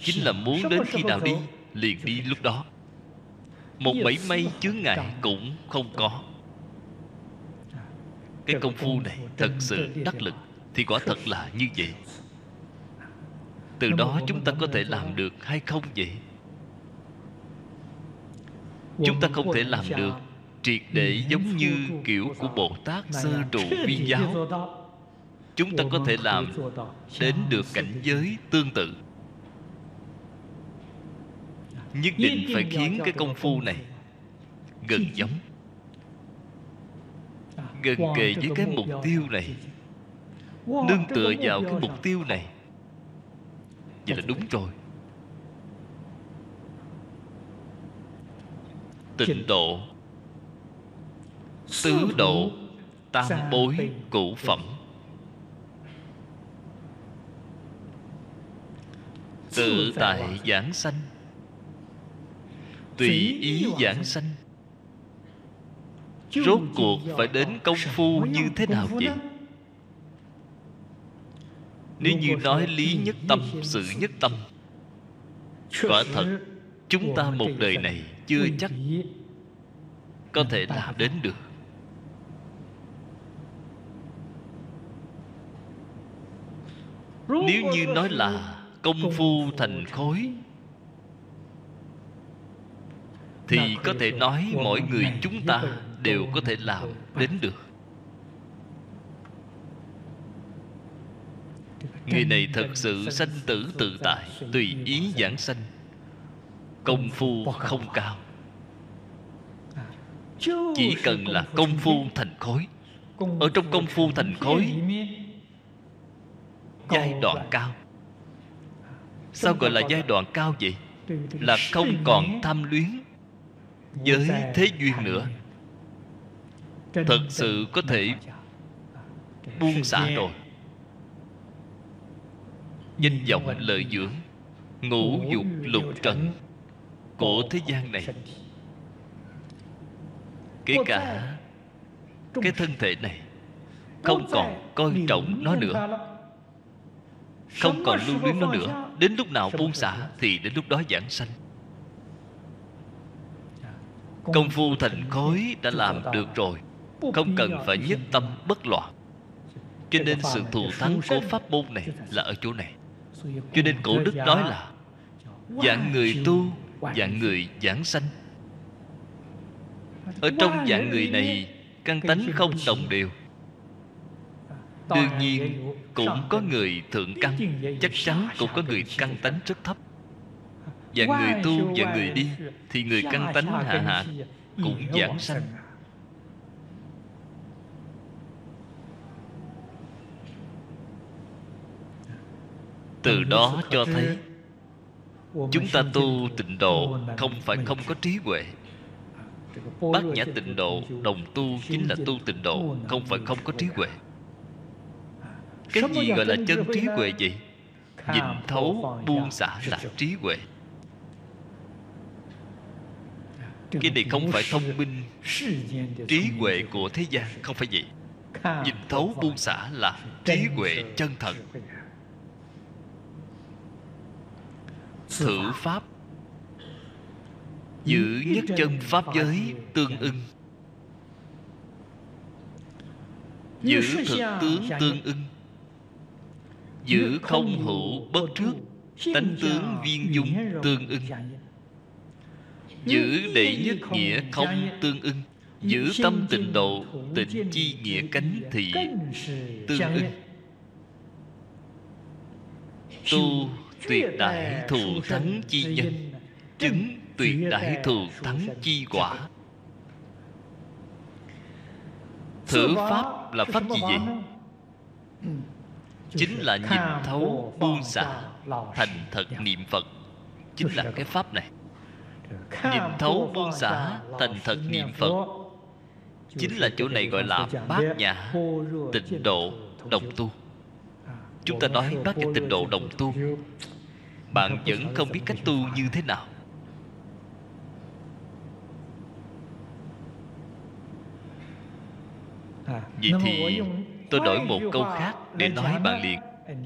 chính là muốn đến khi nào đi liền đi lúc đó một mảy may chướng ngại cũng không có. Cái công phu này thật sự đắc lực thì quả thật là như vậy. Từ đó chúng ta có thể làm được hay không vậy? Chúng ta không thể làm được triệt để giống như kiểu của bồ tát sơ trụ viên giáo. chúng ta có thể làm đến được cảnh giới tương tự nhất định phải khiến cái công phu này gần giống. Gần kề với cái mục tiêu này. nương tựa vào cái mục tiêu này. vậy là đúng rồi. Tịnh độ tứ độ tam bối cụ phẩm. Tự tại giảng sanh tùy ý giảng sanh. Rốt cuộc phải đến công phu như thế nào vậy? nếu như nói lý nhất tâm sự nhất tâm quả thật chúng ta một đời này chưa chắc có thể làm đến được. Nếu như nói là công phu thành khối thì có thể nói mỗi người chúng ta đều có thể làm đến được. Người này thật sự sanh tử tự tại, tùy ý giảng sanh. Công phu không cao. Chỉ cần là công phu thành khối. Ở trong công phu thành khối, giai đoạn cao. Sao gọi là giai đoạn cao vậy? Là không còn tham luyến với thế duyên nữa. thật sự có thể buông xả rồi. Danh vọng lợi dưỡng ngũ dục lục trần của thế gian này. kể cả cái thân thể này không còn coi trọng nó nữa. không còn lưu luyến nó nữa. đến lúc nào buông xả thì đến lúc đó giảng sanh công phu thành khối đã làm được rồi. không cần phải nhất tâm bất loạn. cho nên sự thù thắng của pháp môn này là ở chỗ này. Cho nên cổ đức nói là dạng người tu dạng người giảng sanh. Ở trong dạng người này căn tánh không đồng đều. Đương nhiên cũng có người thượng căn chắc chắn cũng có người căn tánh rất thấp và người tu và người đi thì người căn tánh hạ hạ cũng giảng sanh. từ đó cho thấy chúng ta tu tịnh độ không phải không có trí huệ. bát nhã tịnh độ đồng tu chính là tu tịnh độ không phải không có trí huệ. Cái gì gọi là chân trí huệ vậy? Nhìn thấu buông xả là trí huệ cái này không phải thông minh, trí huệ của thế gian, không phải vậy. Nhìn thấu buông xả là trí huệ chân thật. Thử pháp. Giữ nhất chân pháp giới tương ưng. Giữ thực tướng tương ưng. Giữ không hữu bất trước, tánh tướng viên dung tương ưng giữ đệ nhất nghĩa không tương ưng giữ tâm tịnh độ tịnh chi nghĩa cánh thị tương ưng. Tu tuyệt đại thù thắng chi nhân chứng tuyệt đại thù thắng chi quả. thử pháp là pháp gì vậy? chính là nhìn thấu buông xả thành thật niệm phật. Chính là cái pháp này nhìn thấu buông xả thành thật niệm phật. Chính là chỗ này gọi là bát nhã tịnh độ đồng tu. Chúng ta nói bát nhã tịnh độ đồng tu. bạn vẫn không biết cách tu như thế nào. Vậy thì tôi đổi một câu khác để nói bạn liền.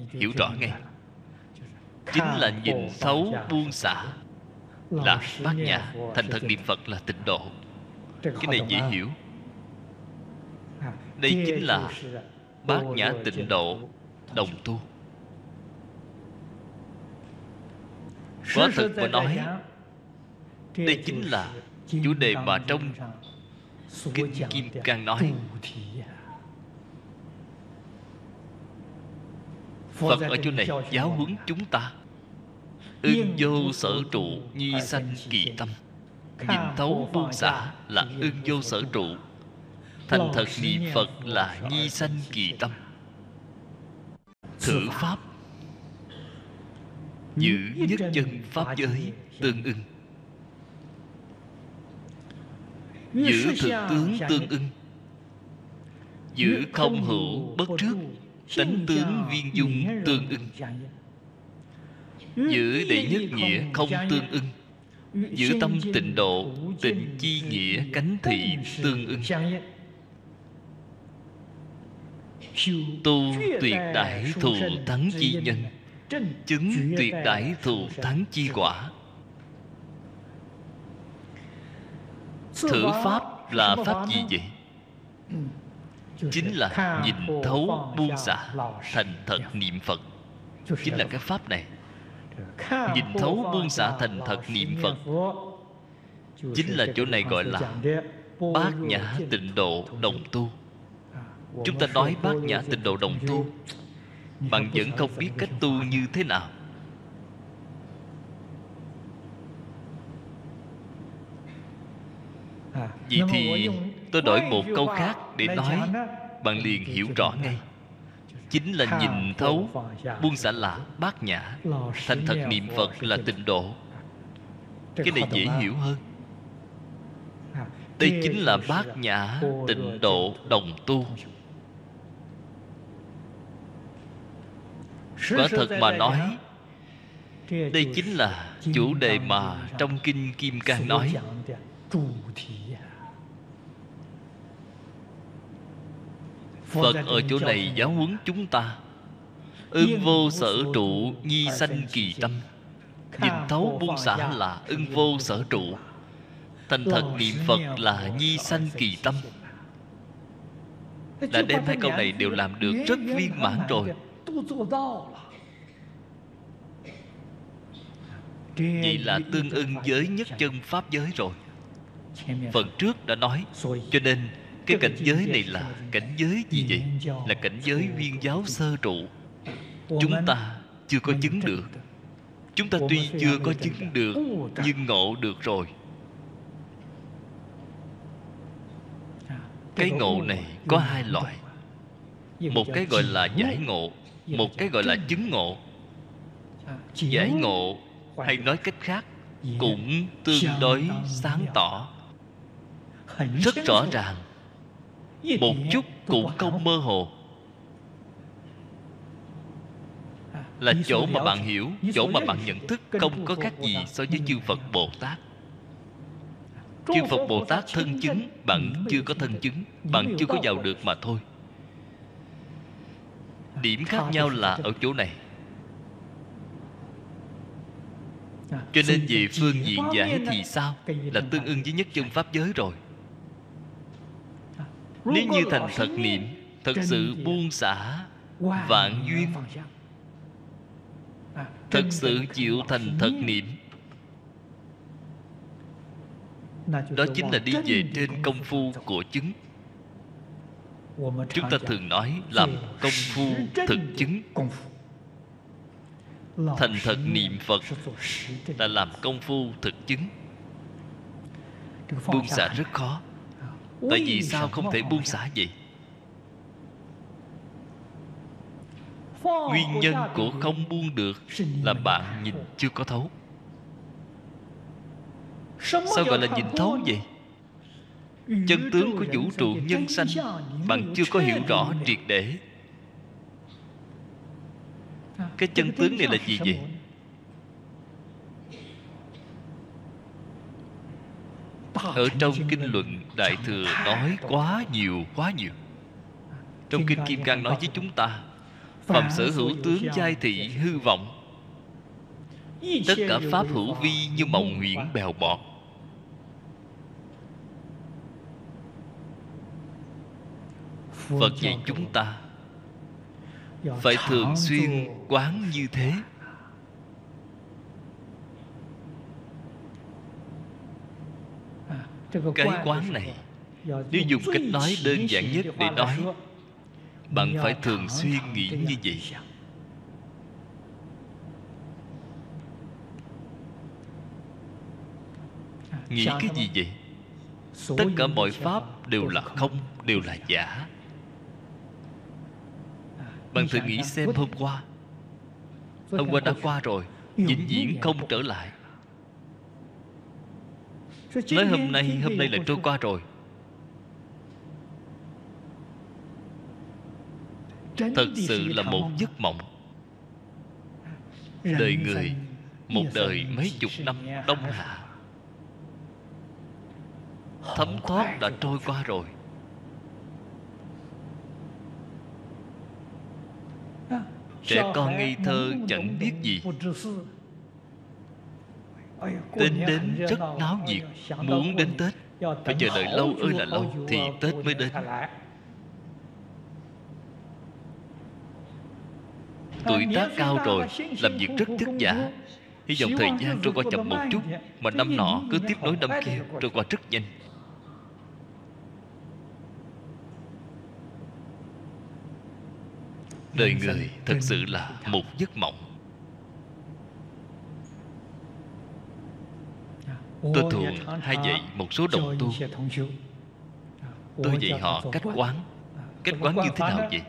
Hiểu rõ ngay. chính là nhìn thấu buông xả là bát nhã thành thật niệm phật là tịnh độ. Cái này dễ hiểu. Đây chính là bát nhã tịnh độ đồng tu. Quá thực mà nói Đây chính là chủ đề mà trong Kinh Kim Cang nói. Phật ở chỗ này giáo huấn chúng ta Ưng vô sở trụ Nhi sanh kỳ tâm. Nhìn thấu buông xả là ưng vô sở trụ. Thành thật niệm Phật là nhi sanh kỳ tâm. Thử Pháp. Giữ nhất chân Pháp giới tương ưng. Giữ thực tướng tương ưng. Giữ không hữu bất trước Tánh tướng viên dung tương ưng Giữ đệ nhất nghĩa không tương ưng. Giữ tâm tịnh độ, Tịnh chi nghĩa cánh thị tương ưng. Tu tuyệt đại thù thắng chi nhân. Chứng tuyệt đại thù thắng chi quả. Thử pháp là pháp gì vậy? Chính là nhìn thấu buông xả Thành thật niệm Phật. Chính là cái pháp này. Nhìn thấu buông xả thành thật niệm Phật. Chính là chỗ này gọi là Bát nhã tịnh độ đồng tu. Chúng ta nói bát nhã tịnh độ đồng tu. Bạn vẫn không biết cách tu như thế nào? Vậy thì tôi đổi một câu khác để nói Bạn liền hiểu rõ ngay Chính là nhìn thấu Buông xả là bát nhã Thành thật niệm Phật là tịnh độ. Cái này dễ hiểu hơn. Đây chính là bát nhã tịnh độ đồng tu. Quả thật mà nói Đây chính là chủ đề mà Trong Kinh Kim Cang nói Phật ở chỗ này giáo huấn chúng ta. Ưng vô sở trụ Nhi sanh kỳ tâm. Nhìn thấu buông xả là ưng vô sở trụ. Thành thật niệm Phật là nhi sanh kỳ tâm. Đã đem hai câu này đều làm được rất viên mãn rồi. Vậy là tương ưng với nhất chân Pháp giới rồi. Phần trước đã nói Cho nên cái cảnh giới này là cảnh giới gì vậy? Là cảnh giới viên giáo sơ trụ. Chúng ta chưa có chứng được. Chúng ta tuy chưa có chứng được Nhưng ngộ được rồi. Cái ngộ này có hai loại. Một cái gọi là giải ngộ Một cái gọi là chứng ngộ. Giải ngộ Hay nói cách khác Cũng tương đối sáng tỏ. Rất rõ ràng Một chút cũng không mơ hồ. Là chỗ mà bạn hiểu chỗ mà bạn nhận thức không có khác gì so với chư phật bồ tát. Chư phật bồ tát thân chứng bạn chưa có thân chứng bạn chưa có vào được mà thôi. Điểm khác nhau là ở chỗ này. Cho nên về phương diện giải thì sao? là tương ưng với nhất chân pháp giới rồi nếu như thành thật niệm thật sự buông xả vạn duyên. thật sự chịu thành thật niệm. Đó chính là đi về trên công phu của chứng chúng ta thường nói làm công phu thực chứng. thành thật niệm phật là làm công phu thực chứng. Buông xả rất khó tại vì sao không thể buông xả vậy? Nguyên nhân của không buông được là bạn nhìn chưa có thấu. Sao gọi là nhìn thấu vậy? Chân tướng của vũ trụ nhân sanh bạn chưa có hiểu rõ triệt để. Cái chân tướng này là gì vậy ở trong kinh luận đại thừa nói quá nhiều quá nhiều. Trong kinh kim cang nói với chúng ta Phạm sở hữu tướng giai thị hư vọng. Tất cả pháp hữu vi như mộng huyễn bèo bọt. Phật dạy chúng ta Phải thường xuyên quán như thế Cái quán này Nếu dùng cách nói đơn giản nhất để nói bạn phải thường xuyên nghĩ như vậy nghĩ cái gì vậy? Tất cả mọi pháp đều là không đều là giả. Bạn thử nghĩ xem hôm qua. Hôm qua đã qua rồi vĩnh viễn không trở lại nói hôm nay hôm nay là trôi qua rồi. Thật sự là một giấc mộng. Đời người một đời mấy chục năm đông hạ thấm thoát đã trôi qua rồi. Trẻ con ngây thơ chẳng biết gì Tết đến rất náo nhiệt Muốn đến Tết. Phải chờ đợi lâu ơi là lâu Thì Tết mới đến. Tuổi tác cao rồi Làm việc rất vất vả. Hy vọng thời gian trôi qua chậm một chút Mà năm nọ cứ tiếp nối năm kia Trôi qua rất nhanh. Đời người thật sự là một giấc mộng Tôi thường hay dạy một số đồng tu. Tôi dạy họ cách quán. Cách quán như thế nào vậy?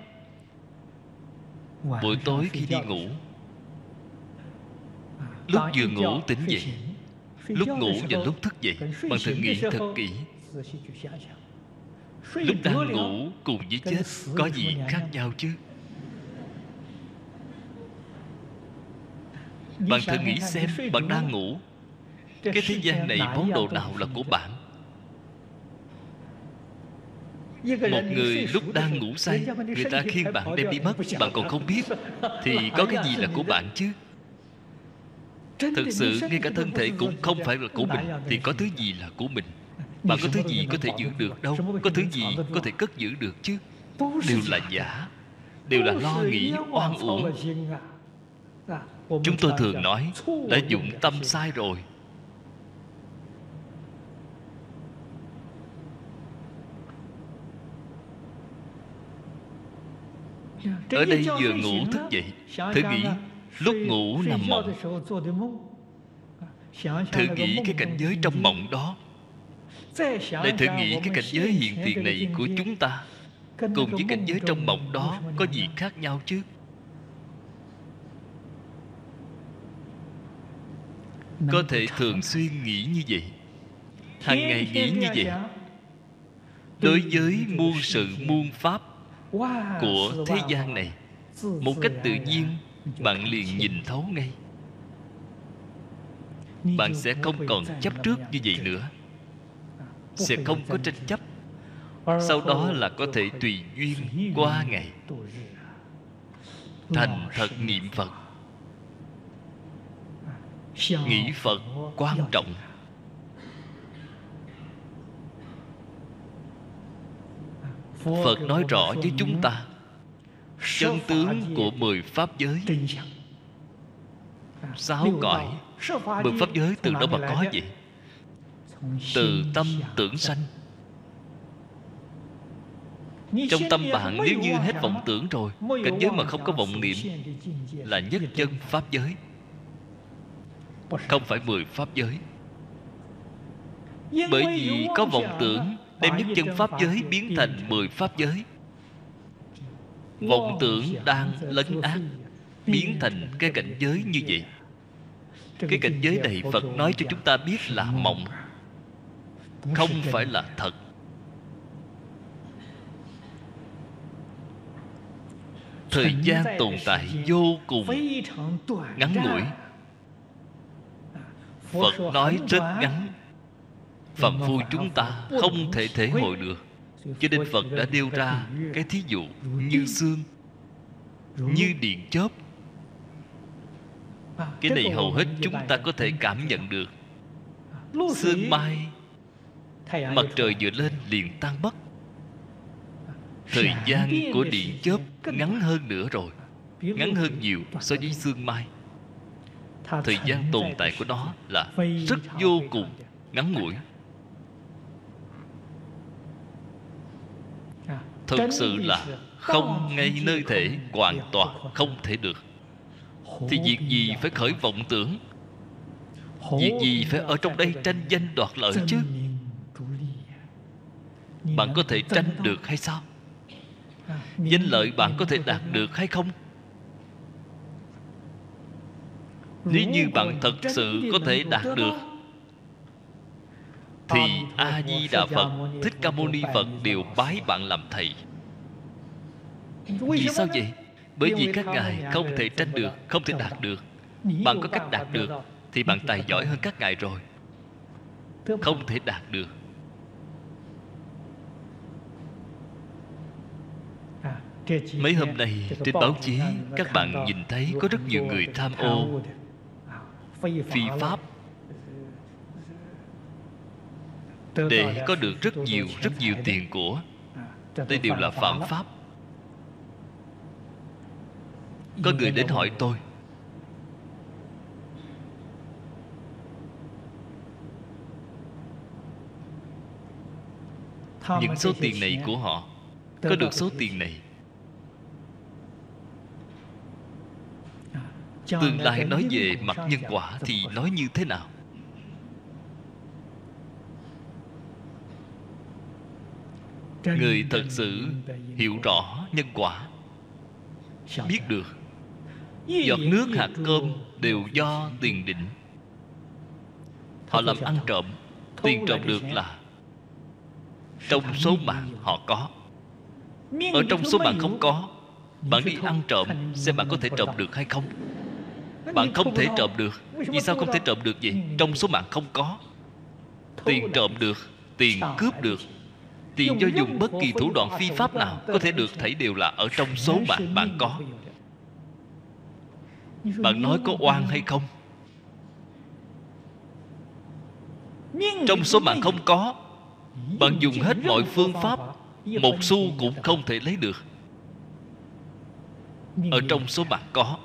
Buổi tối khi đi ngủ. Lúc vừa ngủ tỉnh dậy. lúc ngủ và lúc thức dậy bạn thử nghĩ thật kỹ. Lúc đang ngủ cùng với chết có gì khác nhau chứ? Bạn thử nghĩ xem bạn đang ngủ cái thế gian này món đồ nào là của bạn? Một người lúc đang ngủ say người ta khiêng bạn đem đi mất bạn còn không biết thì có cái gì là của bạn chứ? Thực sự ngay cả thân thể cũng không phải là của mình thì có thứ gì là của mình? Bạn có thứ gì có thể giữ được đâu có thứ gì có thể cất giữ được chứ? Đều là giả. đều là lo nghĩ oan uổng. chúng tôi thường nói đã dụng tâm sai rồi ở đây vừa ngủ thức dậy thử nghĩ lúc ngủ nằm mộng. thử nghĩ cái cảnh giới trong mộng đó. Lại thử nghĩ cái cảnh giới hiện tiền này của chúng ta. Cùng với cảnh giới trong mộng đó có gì khác nhau chứ? Có thể thường xuyên nghĩ như vậy. Hàng ngày nghĩ như vậy. Đối với muôn sự muôn pháp của thế gian này. Một cách tự nhiên bạn liền nhìn thấu ngay. Bạn sẽ không còn chấp trước như vậy nữa. Sẽ không có tranh chấp. Sau đó là có thể tùy duyên qua ngày. thành thật niệm phật. Nghĩ phật quan trọng phật nói rõ với chúng ta, chân tướng của mười pháp giới. Sáu cõi mười pháp giới từ đâu mà có vậy? Từ tâm tưởng sanh. Trong tâm bạn nếu như hết vọng tưởng rồi, cảnh giới mà không có vọng niệm là nhất chân pháp giới. Không phải mười pháp giới. Bởi vì có vọng tưởng đem nhất chân pháp giới biến thành mười pháp giới. Vọng tưởng đang lấn át biến thành cái cảnh giới như vậy. Cái cảnh giới này phật nói cho chúng ta biết là mộng. Không phải là thật. Thời gian tồn tại vô cùng ngắn ngủi. phật nói rất ngắn phạm phu chúng ta không thể thể hội được. Cho nên phật đã nêu ra cái thí dụ như xương, như điện chớp. Cái này hầu hết chúng ta có thể cảm nhận được. Sương mai, mặt trời vừa lên liền tan mất. Thời gian của điện chớp ngắn hơn nữa rồi, ngắn hơn nhiều so với sương mai. Thời gian tồn tại của nó là rất vô cùng ngắn ngủi. Thực sự là không ngay nơi thể hoàn toàn không thể được. Thì việc gì phải khởi vọng tưởng? Việc gì phải ở trong đây tranh danh đoạt lợi chứ? bạn có thể tranh được hay sao? Danh lợi bạn có thể đạt được hay không? Nếu như bạn thật sự có thể đạt được thì a di đà phật thích ca mâu ni phật đều bái bạn làm thầy. Vì sao vậy? bởi vì các ngài không thể tranh được không thể đạt được. Bạn có cách đạt được thì bạn tài giỏi hơn các ngài rồi. Không thể đạt được. Mấy hôm nay trên báo chí các bạn nhìn thấy có rất nhiều người tham ô phi pháp để có được rất nhiều rất nhiều tiền của đây đều là phạm pháp. có người đến hỏi tôi. Những số tiền này của họ. Có được số tiền này. Tương lai nói về mặt nhân quả thì nói như thế nào người thật sự hiểu rõ nhân quả. Biết được giọt nước hạt cơm đều do tiền định. Họ làm ăn trộm tiền trộm được là trong số mạng họ có. Ở trong số mạng không có bạn đi ăn trộm xem bạn có thể trộm được hay không. Bạn không thể trộm được. Vì sao không thể trộm được vậy? Trong số mạng không có tiền trộm được tiền cướp được tiền do dùng bất kỳ thủ đoạn phi pháp nào có thể được thảy đều là ở trong số mạng bạn có. bạn nói có oan hay không? Trong số mạng không có bạn dùng hết mọi phương pháp một xu cũng không thể lấy được. Ở trong số bạn có.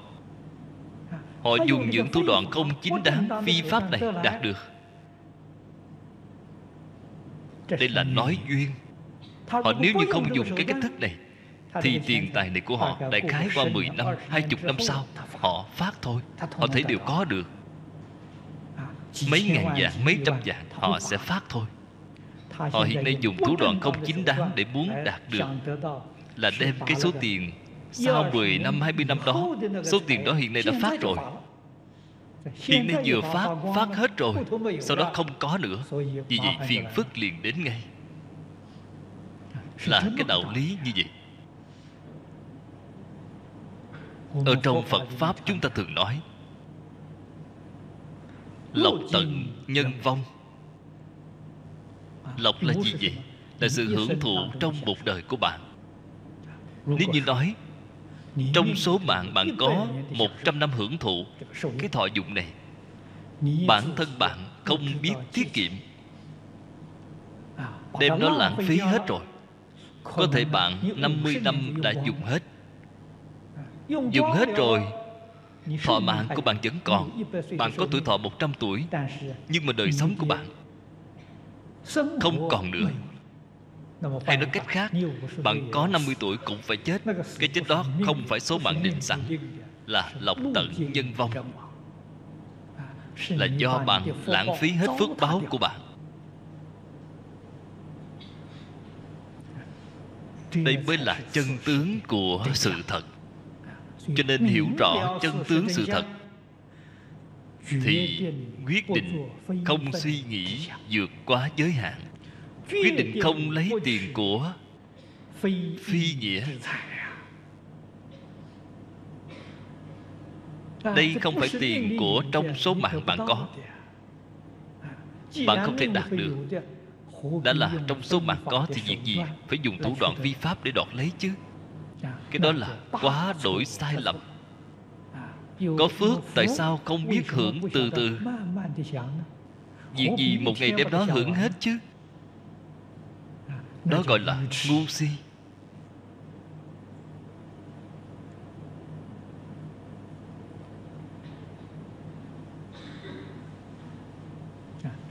Họ dùng những thủ đoạn không chính đáng phi pháp này đạt được đây là nói duyên. Họ nếu như không dùng cái cách thức này thì tiền tài này của họ đại khái qua 10 năm, 20 năm sau Họ phát thôi. Họ thấy đều có được. Mấy ngàn vạn, mấy trăm vạn Họ sẽ phát thôi. Họ hiện nay dùng thủ đoạn không chính đáng Để muốn đạt được Là đem cái số tiền Sau 10 năm, 20 năm đó. Số tiền đó hiện nay đã phát rồi Hiện nay vừa phát, phát hết rồi Sau đó không có nữa. Vì vậy phiền phức liền đến ngay. Là cái đạo lý như vậy. Ở trong phật pháp chúng ta thường nói lộc tận nhân vong. Lộc là gì vậy? là sự hưởng thụ trong một đời của bạn. Nếu như nói trong số mạng bạn có 100 năm hưởng thụ, cái thọ dụng này, bản thân bạn không biết tiết kiệm. Đem nó lãng phí hết rồi. Có thể bạn 50 năm đã dùng hết. Dùng hết rồi, Thọ mạng của bạn vẫn còn. Bạn có tuổi thọ 100 tuổi, Nhưng mà đời sống của bạn Không còn nữa. Hay nói cách khác Bạn có 50 tuổi cũng phải chết. Cái chết đó không phải số mạng định sẵn Là lộc tận nhân vong. Là do bạn lãng phí hết phước báo của bạn. Đây mới là chân tướng của sự thật. Cho nên hiểu rõ chân tướng sự thật. thì quyết định không suy nghĩ vượt quá giới hạn quyết định không lấy tiền của phi nghĩa. đây không phải tiền của trong số mạng bạn có. bạn không thể đạt được. đã là trong số mạng có thì việc gì? phải dùng thủ đoạn vi pháp để đoạt lấy chứ. Cái đó là quá đổi sai lầm. có phước tại sao không biết hưởng từ từ? việc gì một ngày đem đó hưởng hết chứ đó gọi là ngu si.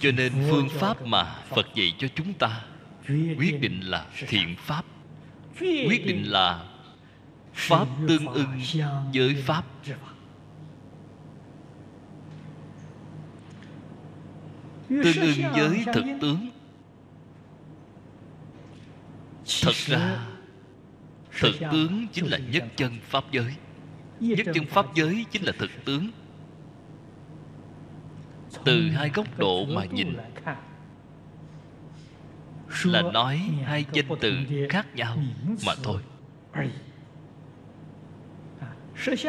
Cho nên phương pháp mà phật dạy cho chúng ta quyết định là thiện pháp. Quyết định là pháp tương ưng với pháp. Tương ưng với thực tướng thật ra thực tướng chính là nhất chân pháp giới. Nhất chân pháp giới chính là thực tướng. Từ hai góc độ mà nhìn. là nói hai danh từ khác nhau mà thôi.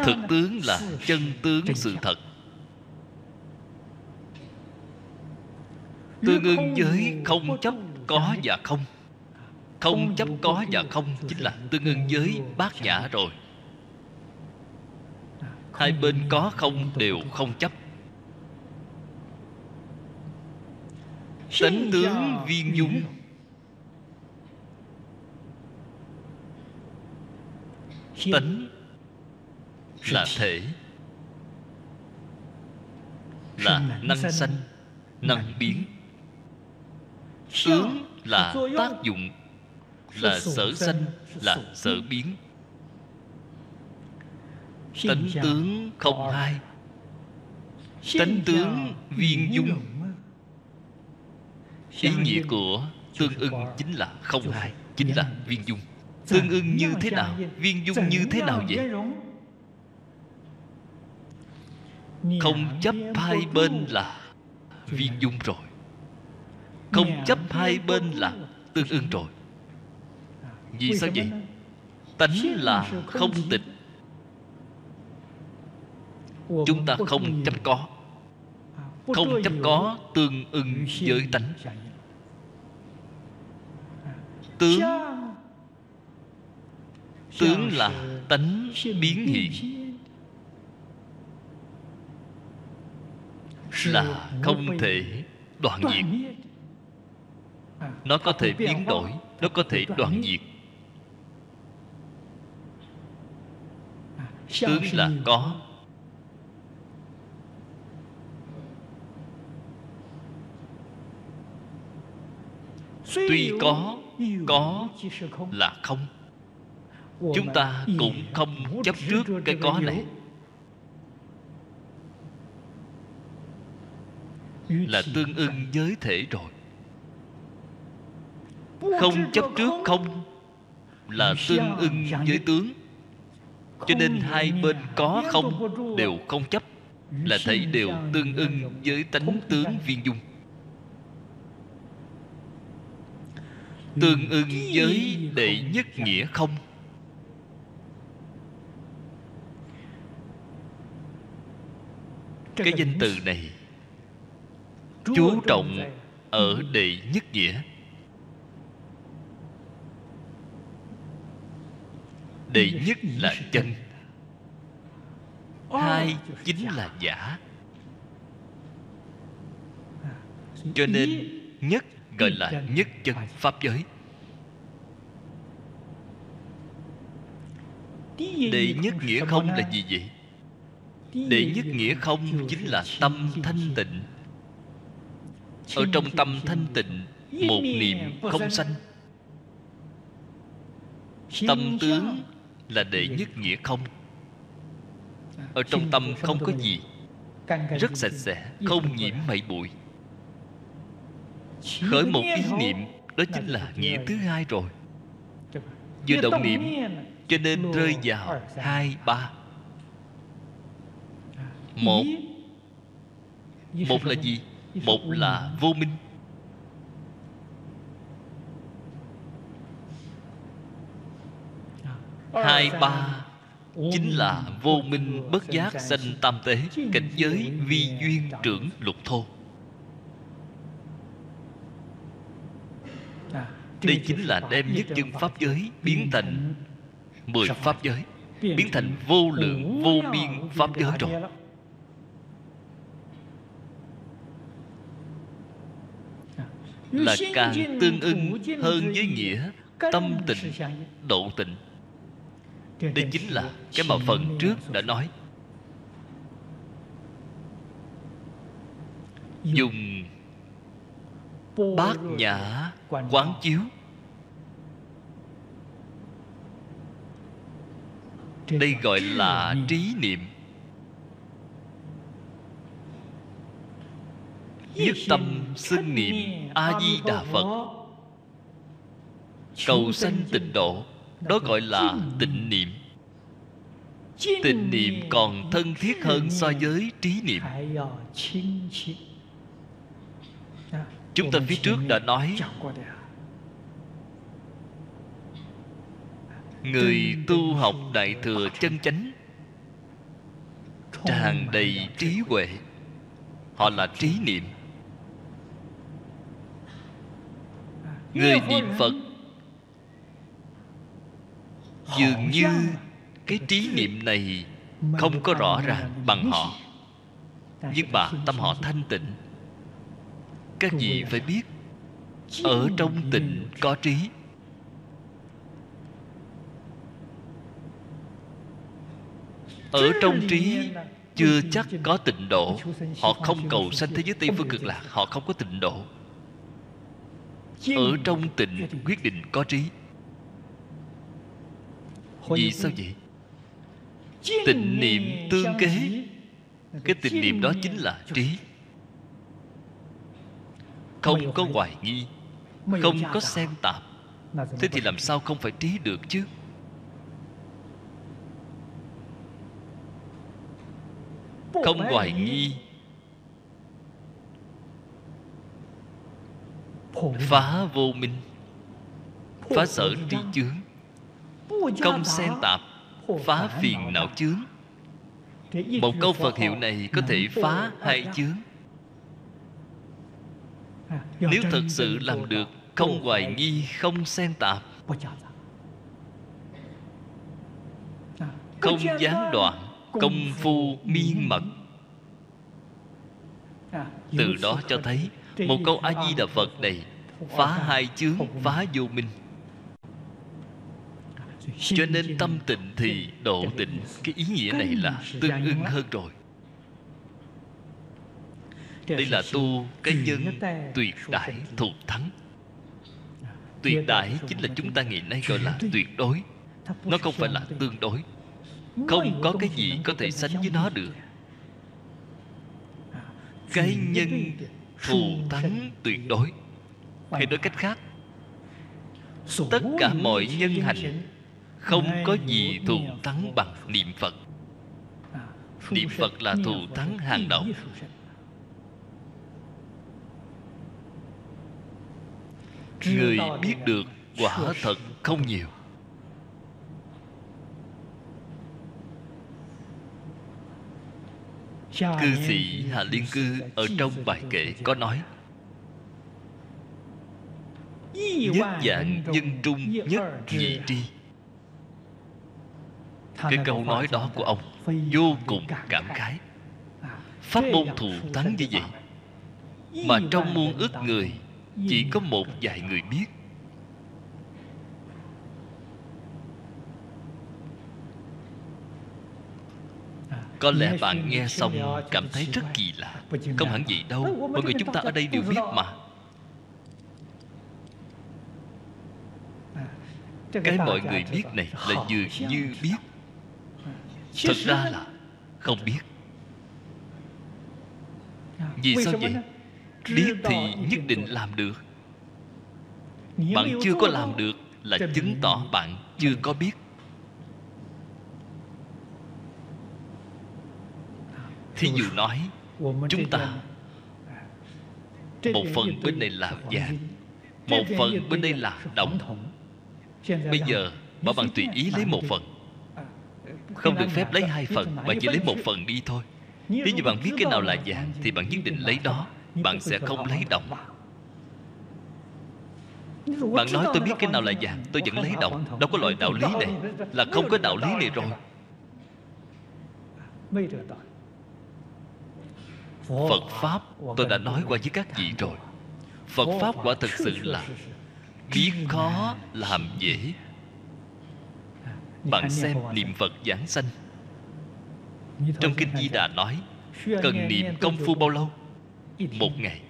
Thực tướng là chân tướng sự thật. Tương ưng với không chấp có và không không chấp có và không chính là tương ưng với bát nhã rồi. Hai bên có không đều không chấp. Tánh tướng viên dung tánh là thể. Là năng sanh, năng biến. Tướng là tác dụng là sở sanh là sở biến. tánh tướng không hai tánh tướng viên dung. ý nghĩa của tương ưng chính là không hai chính là viên dung. Tương ưng như thế nào? viên dung như thế nào vậy? không chấp hai bên là viên dung rồi. Không chấp hai bên là tương ưng rồi vì sao vậy? tánh là không tịch chúng ta không chấp có. Không chấp có tương ưng với tánh. tướng tướng là tánh biến hiện. là không thể đoạn diệt. nó có thể biến đổi nó có thể đoạn diệt tướng là có. Tuy có có là không. Chúng ta cũng không chấp trước cái có này. là tương ưng với thể rồi. Không chấp trước không là tương ưng với tướng cho nên hai bên có không đều không chấp là thấy đều tương ưng với tánh tướng viên dung. Tương ưng với đệ nhất nghĩa không? Cái danh từ này chú trọng ở đệ nhất nghĩa. Đệ nhất là chân. Hai chính là giả. Cho nên nhất gọi là nhất chân pháp giới. Đệ nhất nghĩa không là gì vậy? Đệ nhất nghĩa không chính là tâm thanh tịnh. Ở trong tâm thanh tịnh, một niệm không sanh. Tâm tướng là đệ nhất nghĩa không? Ở trong tâm không có gì, rất sạch sẽ, không nhiễm mảy bụi. Khởi một ý niệm, đó chính là nghĩa thứ hai rồi. Vừa động niệm, cho nên rơi vào hai, ba. Một. Một là gì? Một là vô minh. Hai ba chính là vô minh bất giác sanh tam tế, cảnh giới vi duyên trưởng lục thô. Đây chính là đem nhất chân pháp giới biến thành mười pháp giới, biến thành vô lượng, vô biên pháp giới rồi. Là càng tương ưng hơn với nghĩa tâm tịnh độ tịnh đây chính là cái mà phần trước đã nói. Dùng bát nhã quán chiếu. Đây gọi là trí niệm. Nhất tâm xưng niệm a di đà phật. Cầu sanh tịnh độ đó gọi là tịnh niệm. Tịnh niệm còn thân thiết hơn so với trí niệm. chúng ta phía trước đã nói người tu học đại thừa chân chánh tràn đầy trí huệ. Họ là trí niệm. Người niệm phật dường như cái trí niệm này không có rõ ràng bằng họ. nhưng mà tâm họ thanh tịnh. Các vị phải biết? Ở trong tịnh có trí. Ở trong trí chưa chắc có tịnh độ. Họ không cầu sanh thế giới tây phương cực lạc họ không có tịnh độ. Ở trong tịnh quyết định có trí vì sao vậy? tịnh niệm tương kế. cái tịnh niệm đó chính là trí. không có hoài nghi không có xen tạp. Thế thì làm sao không phải trí được chứ? Không hoài nghi. Phá vô minh. Phá sở tri chướng không xen tạp phá phiền não chướng. Một câu phật hiệu này có thể phá hai chướng? Nếu thật sự làm được không hoài nghi không xen tạp. Không gián đoạn công phu miên mật. Từ đó cho thấy một câu a di đà phật này phá hai chướng phá vô minh cho nên tâm tịnh thì độ tịnh cái ý nghĩa này là tương ưng hơn rồi. Đây là tu cái nhân tuyệt đại thuộc thắng. Tuyệt đại chính là chúng ta ngày nay gọi là tuyệt đối. Nó không phải là tương đối. không có cái gì có thể sánh với nó được. cái nhân thù thắng tuyệt đối. Hay nói cách khác tất cả mọi nhân hành không có gì thù thắng bằng niệm phật. Niệm phật là thù thắng hàng đầu. Người biết được quả thật không nhiều. Cư sĩ hà liên cư ở trong bài kệ có nói nhất dạng dân trung nhất nhị tri cái câu nói đó của ông vô cùng cảm khái. pháp môn thù thắng như vậy mà trong muôn ức người chỉ có một vài người biết. Có lẽ bạn nghe xong cảm thấy rất kỳ lạ. Không hẳn gì đâu. Mọi người chúng ta ở đây đều biết mà. Cái mọi người biết này là dường như biết thật ra là không biết. Vì sao vậy? biết thì nhất định làm được. Bạn chưa có làm được là chứng tỏ bạn chưa có biết. Thí dụ nói chúng ta một phần bên này là vàng một phần bên đây là đồng. bây giờ bảo bạn tùy ý lấy một phần không được phép lấy hai phần mà chỉ lấy một phần đi thôi. Nếu như bạn biết cái nào là vàng thì bạn nhất định lấy đó. bạn sẽ không lấy đồng. Bạn nói tôi biết cái nào là vàng tôi vẫn lấy đồng. đâu có loại đạo lý này là không có đạo lý này rồi. Phật pháp tôi đã nói qua với các vị rồi. Phật pháp quả thực sự là biết khó làm dễ bạn xem niệm phật giảng sanh. Trong kinh di đà nói cần niệm công phu bao lâu? Một ngày.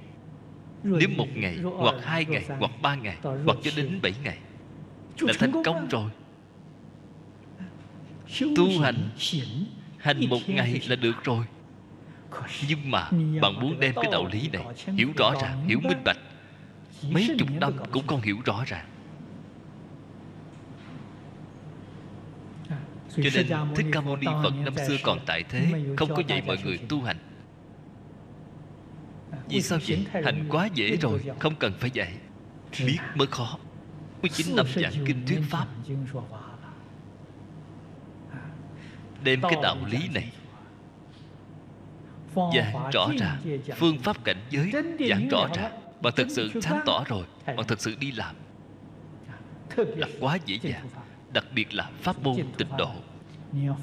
nếu một ngày hoặc hai ngày hoặc ba ngày hoặc cho đến bảy ngày là thành công rồi. Tu hành hành một ngày là được rồi. nhưng mà bạn muốn đem cái đạo lý này hiểu rõ ràng hiểu minh bạch. Mấy chục năm cũng không hiểu rõ ràng cho nên thích ca mâu ni phật năm xưa còn tại thế không có dạy mọi người tu hành. Vì sao vậy? hành quá dễ rồi không cần phải dạy. Biết mới khó. Mới chín năm giảng kinh thuyết pháp. đem cái đạo lý này giảng rõ ràng phương pháp cảnh giới giảng rõ ràng bạn thật sự sáng tỏ rồi bạn thật sự đi làm. Là quá dễ dàng đặc biệt là pháp môn tịnh độ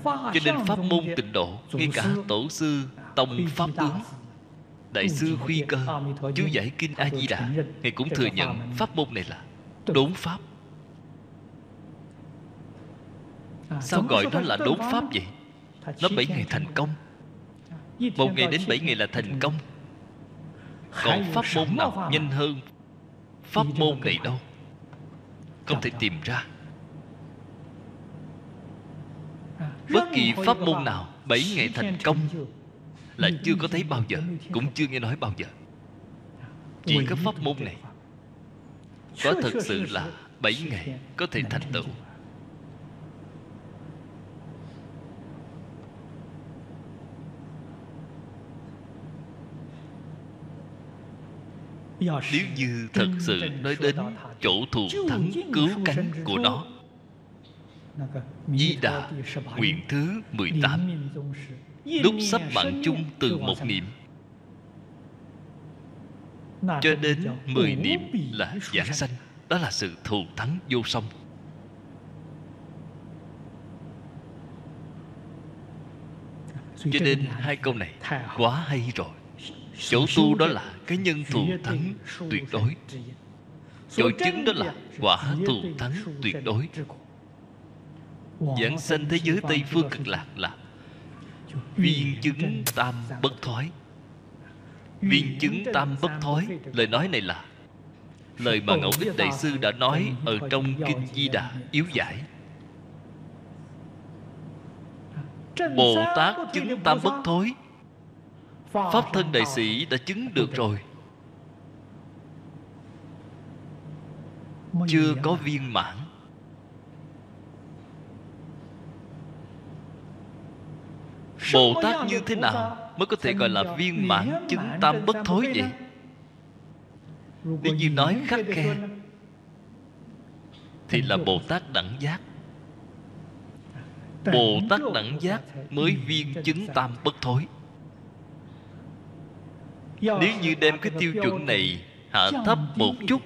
cho nên pháp môn tịnh độ ngay cả tổ sư tông pháp tướng đại sư khuy cơ chú giải kinh a di đà ngài cũng thừa nhận pháp môn này là đốn pháp. Sao gọi nó là đốn pháp vậy? Nó bảy ngày thành công. Một ngày đến bảy ngày là thành công. Còn pháp môn nào nhanh hơn pháp môn này đâu? không thể tìm ra bất kỳ pháp môn nào, bảy ngày thành công là chưa có thấy bao giờ, cũng chưa nghe nói bao giờ. Chỉ có pháp môn này. Có thật sự là bảy ngày có thể thành tựu. Nếu như thật sự nói đến chỗ thù thắng cứu cánh của nó Di Đà Nguyện thứ 18 Lúc sắp mạng chung từ một niệm. Cho đến mười niệm là giảng sanh Đó là sự thù thắng vô song. Cho nên hai câu này quá hay rồi. Chỗ tu đó là cái nhân thù thắng tuyệt đối. Chỗ chứng đó là quả thù thắng tuyệt đối Giảng sanh thế giới Tây Phương cực lạc là Viên chứng tam bất thoái. Viên chứng tam bất thoái. Lời nói này là Lời mà Ngẫu Ích Đại Sư đã nói Ở trong Kinh Di Đà Yếu giải. Bồ Tát chứng tam bất thối Pháp thân đại sĩ đã chứng được rồi. Chưa có viên mãn Bồ Tát như thế nào Mới có thể gọi là viên mãn chứng tam bất thối vậy? Nếu như nói khắc khe Thì là Bồ Tát đẳng giác. Bồ Tát đẳng giác mới viên chứng tam bất thối. Nếu như đem cái tiêu chuẩn này hạ thấp một chút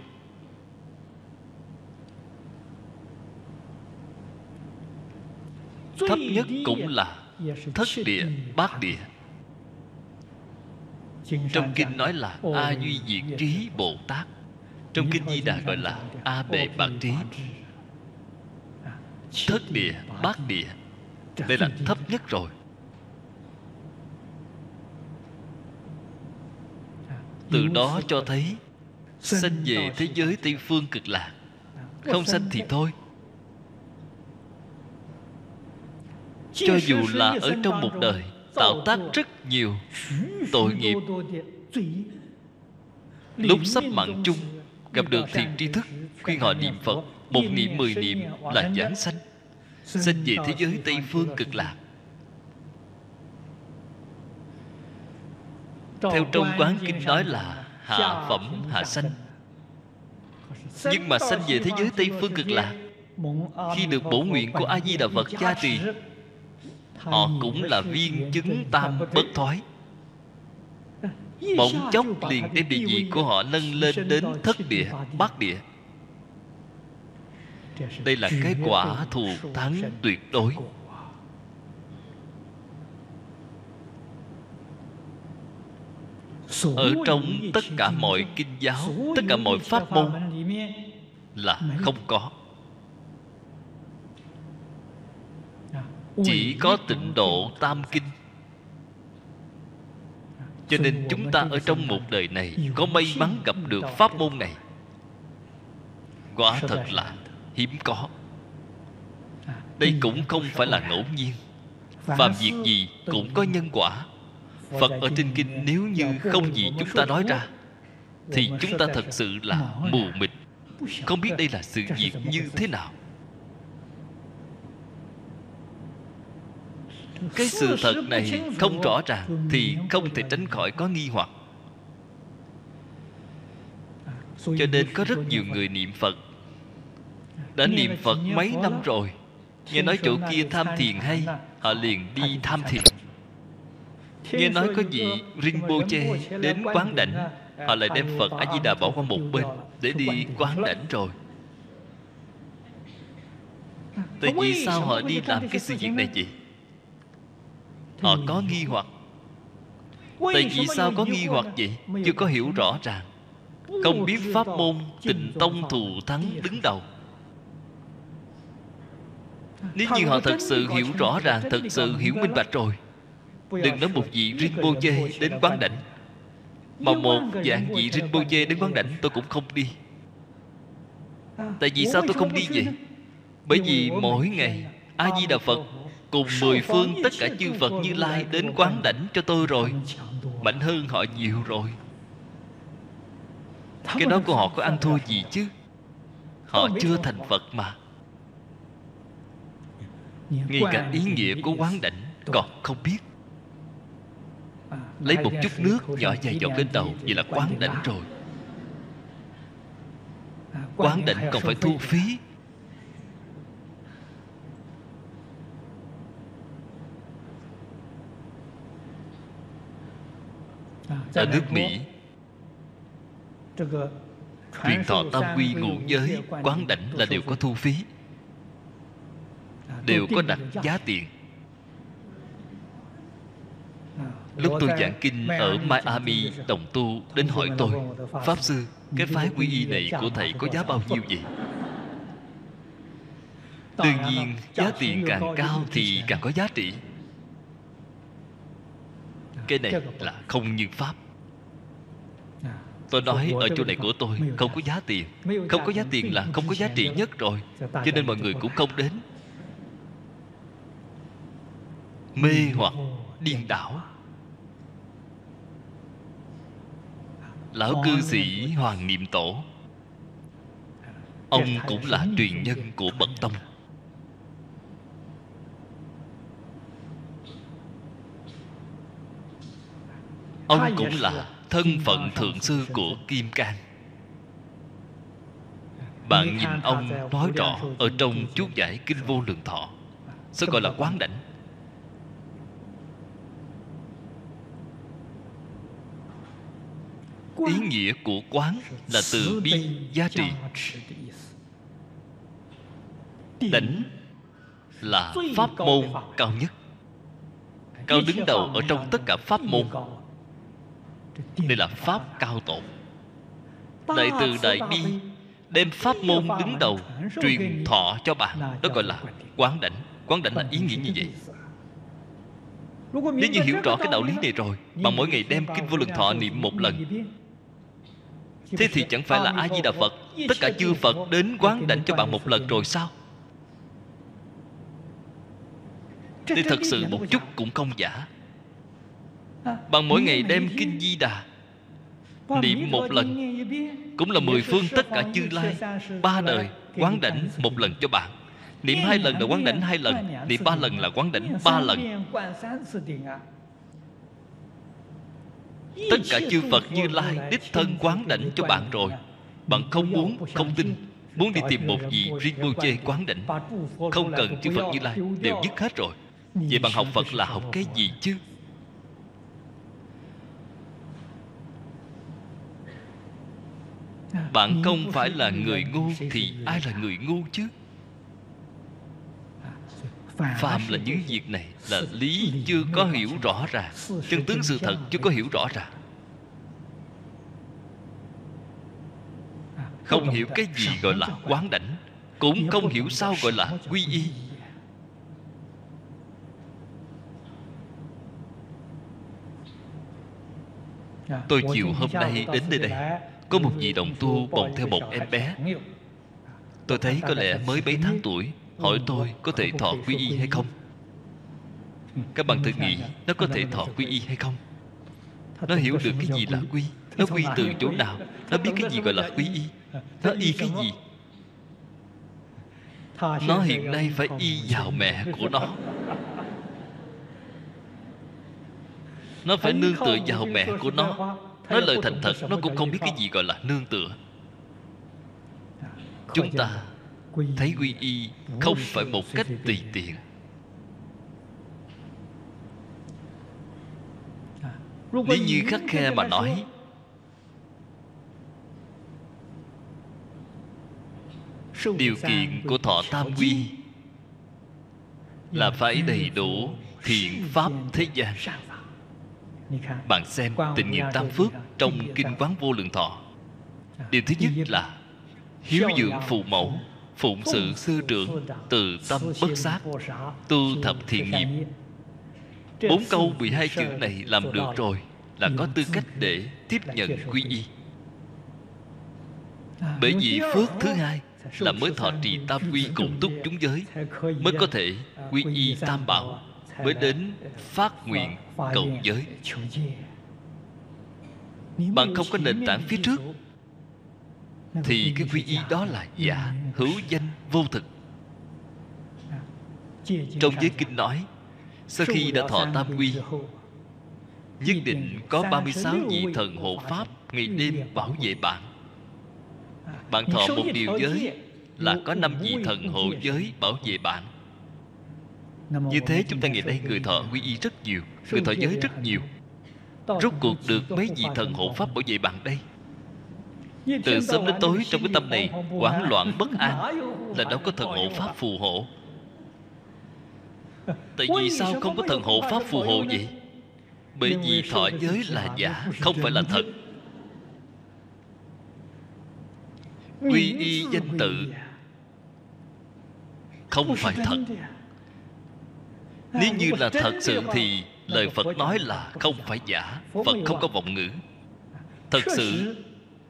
thấp nhất cũng là thất địa, bát địa. Trong kinh nói là a duy diệt trí bồ tát. Trong kinh di đà gọi là a bệ bạc trí. Thất địa, bát địa. Đây là thấp nhất rồi. Từ đó cho thấy sanh về thế giới tây phương cực lạc. Không sanh thì thôi. Cho dù là ở trong một đời tạo tác rất nhiều tội nghiệp. Lúc sắp mạng chung gặp được thiện tri thức khuyên họ niệm phật một niệm mười niệm là giảng sanh. Sanh về thế giới tây phương cực lạc. Theo trong quán kinh nói là hạ phẩm hạ sanh. Nhưng mà sanh về thế giới tây phương cực lạc khi được bổ nguyện của a di đà phật gia trì họ cũng là viên chứng tam bất thoái. Bỗng chốc liền đem địa vị của họ nâng lên đến thất địa bát địa. đây là cái quả thù thắng tuyệt đối. ở trong tất cả mọi kinh giáo tất cả mọi pháp môn là không có chỉ có tịnh độ tam kinh. Cho nên chúng ta ở trong một đời này có may mắn gặp được pháp môn này. Quả thật là hiếm có. Đây cũng không phải là ngẫu nhiên. phàm việc gì cũng có nhân quả. Phật ở trên kinh nếu như không gì chúng ta nói ra thì chúng ta thật sự là mù mịt. Không biết đây là sự việc như thế nào cái sự thật này không rõ ràng thì không thể tránh khỏi có nghi hoặc. Cho nên có rất nhiều người niệm phật. Đã niệm phật mấy năm rồi. Nghe nói chỗ kia tham thiền hay họ liền đi tham thiền. Nghe nói có vị rinpoche đến quán đảnh họ lại đem phật a di đà bỏ qua một bên để đi quán đảnh rồi. Tại vì sao họ đi làm cái sự việc này vậy họ có nghi hoặc. Tại vì sao có nghi hoặc vậy? Chưa có hiểu rõ ràng. Không biết pháp môn tịnh tông thù thắng đứng đầu. Nếu như họ thật sự hiểu rõ ràng thật sự hiểu minh bạch rồi. Đừng nói một vị rinpoche đến quán đảnh. Mà một dạng vị rinpoche đến quán đảnh tôi cũng không đi. Tại vì sao tôi không đi vậy? bởi vì mỗi ngày a di đà phật cùng mười phương tất cả chư phật như lai đến quán đảnh cho tôi rồi. Mạnh hơn họ nhiều rồi. Cái đó của họ có ăn thua gì chứ? Họ chưa thành phật mà. Ngay cả ý nghĩa của quán đảnh còn không biết. Lấy một chút nước nhỏ dài dọc lên đầu vậy là quán đảnh rồi. Quán đảnh còn phải thu phí ở nước mỹ truyền thọ tam quy ngũ giới quán đảnh là đều có thu phí. Đều có đặt giá tiền. Lúc tôi giảng kinh ở miami đồng tu đến hỏi tôi pháp sư cái phái quy y này của thầy có giá bao nhiêu vậy? Đương nhiên giá tiền càng cao thì càng có giá trị cái này là không như pháp. Tôi nói ở chỗ này của tôi không có giá tiền. Không có giá tiền là không có giá trị nhất rồi. Cho nên mọi người cũng không đến. Mê hoặc điên đảo. Lão cư sĩ hoàng niệm tổ. Ông cũng là truyền nhân của bậc tông ông cũng là thân phận thượng sư của kim cang. Bạn nhìn ông nói rõ ở trong chú giải kinh vô lượng thọ sẽ gọi là quán đảnh. Ý nghĩa của quán là từ bi giá trị. Đảnh là pháp môn cao nhất. Cao đứng đầu ở trong tất cả pháp môn đây là pháp cao tổ đại từ đại bi đem pháp môn đứng đầu truyền thọ cho bạn. đó gọi là quán đảnh. Quán đảnh là ý nghĩa như vậy. nếu như hiểu rõ cái đạo lý này rồi Bạn mỗi ngày đem Kinh Vô Lượng Thọ niệm một lần. Thế thì chẳng phải là A-di-đà Phật Tất cả chư Phật đến quán đảnh cho bạn một lần rồi sao? Thì thật sự một chút cũng không giả Bạn mỗi ngày đem Kinh Di Đà Niệm một lần Cũng là mười phương tất cả chư lai Ba đời quán đảnh một lần cho bạn. Niệm hai lần là quán đảnh hai lần Niệm ba lần là quán đảnh ba lần. Tất cả chư Phật như Lai Đích thân quán đảnh cho bạn rồi. Bạn không muốn, không tin Muốn đi tìm một vị Rinpoche quán đảnh. Không cần chư Phật như Lai Đều dứt hết rồi. Vậy bạn học Phật là học cái gì chứ Bạn không phải là người ngu Thì ai là người ngu chứ? Phạm là những việc này Là lý chưa có hiểu rõ ràng. Chân tướng sự thật chưa có hiểu rõ ràng. Không hiểu cái gì gọi là quán đảnh Cũng không hiểu sao gọi là quy y. Tôi chiều hôm nay đến nơi đây có một vị đồng tu bồng theo một em bé. Tôi thấy có lẽ mới mấy tháng tuổi, Hỏi tôi có thể thọ quy y hay không? Các bạn tự nghĩ, Nó có thể thọ quy y hay không? Nó hiểu được cái gì là quy, Nó quy từ chỗ nào, Nó biết cái gì gọi là quy y, Nó y cái gì? Nó hiện nay phải y vào mẹ của nó. Nó phải nương tựa vào mẹ của nó. Nói lời thành thật, Nó cũng không biết cái gì gọi là nương tựa. Chúng ta thấy quy y không phải một cách tùy tiện. Nếu như khắc khe mà nói, điều kiện của thọ tam quy là phải đầy đủ thiện pháp thế gian bạn xem tình nghiệp tam phước trong kinh quán vô lượng thọ. Điều thứ nhất là hiếu dưỡng phụ mẫu phụng sự sư trưởng từ tâm bất sát tu thập thiện nghiệp. bốn câu 12 chữ này làm được rồi là có tư cách để tiếp nhận quy y. Bởi vì phước thứ hai là mới thọ trì tam quy cùng túc chúng giới mới có thể quy y tam bảo mới đến phát nguyện cầu giới. Bạn không có nền tảng phía trước, thì cái quy y đó là giả, hữu danh, vô thực. Trong giới kinh nói, sau khi đã thọ tam quy, nhất định có 36 vị thần hộ pháp ngày đêm bảo vệ bạn. Bạn thọ một điều giới là có năm vị thần hộ giới bảo vệ bạn như thế chúng ta ngày đây người thọ quy y rất nhiều người thọ giới rất nhiều. Rốt cuộc được mấy vị thần hộ pháp bảo vệ bạn đây? Từ sớm đến tối trong cái tâm này hoảng loạn bất an là đâu có thần hộ pháp phù hộ. Tại vì sao không có thần hộ pháp phù hộ vậy? Bởi vì thọ giới là giả không phải là thật. Quy y danh tự không phải thật nếu như là thật sự thì lời phật nói là không phải giả phật không có vọng ngữ. Thật sự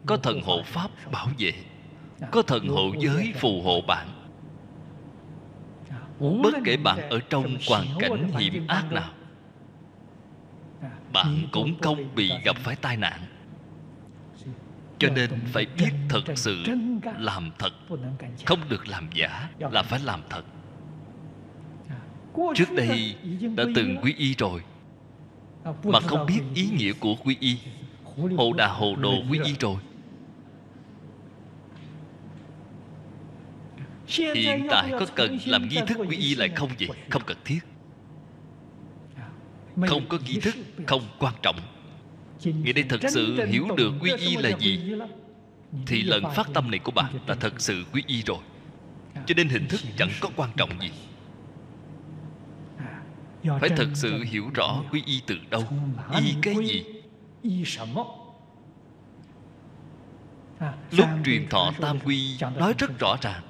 có thần hộ pháp bảo vệ có thần hộ giới phù hộ bạn. Bất kể bạn ở trong hoàn cảnh hiểm ác nào bạn cũng không bị gặp phải tai nạn. Cho nên phải biết thật sự làm thật không được làm giả là phải làm thật trước đây đã từng quy y rồi, mà không biết ý nghĩa của quy y. Hồ đà hồ đồ quy y rồi. Hiện tại có cần làm nghi thức quy y lại không vậy? Không cần thiết. Không có nghi thức, không quan trọng. Người đây thật sự hiểu được quy y là gì? Thì lần phát tâm này của bạn là thật sự quy y rồi. Cho nên hình thức chẳng có quan trọng gì. Phải thật sự hiểu rõ quy y từ đâu? Y cái gì? Lúc truyền thọ tam quy Nói rất rõ ràng.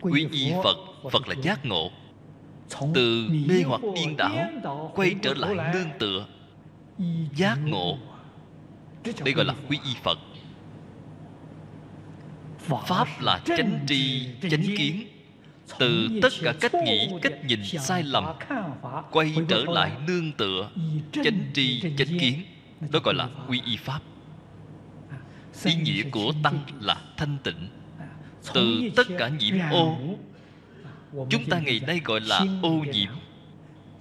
Quy y Phật Phật là giác ngộ. Từ mê hoặc điên đảo Quay trở lại nương tựa. Giác ngộ. Đây gọi là quy y Phật. Pháp là chánh tri, chánh kiến Từ tất cả cách nghĩ, cách nhìn sai lầm Quay trở lại nương tựa Chánh tri, chánh kiến. Đó gọi là quy y Pháp. Ý nghĩa của Tăng là thanh tịnh. Từ tất cả nhiễm ô. Chúng ta ngày nay gọi là ô nhiễm.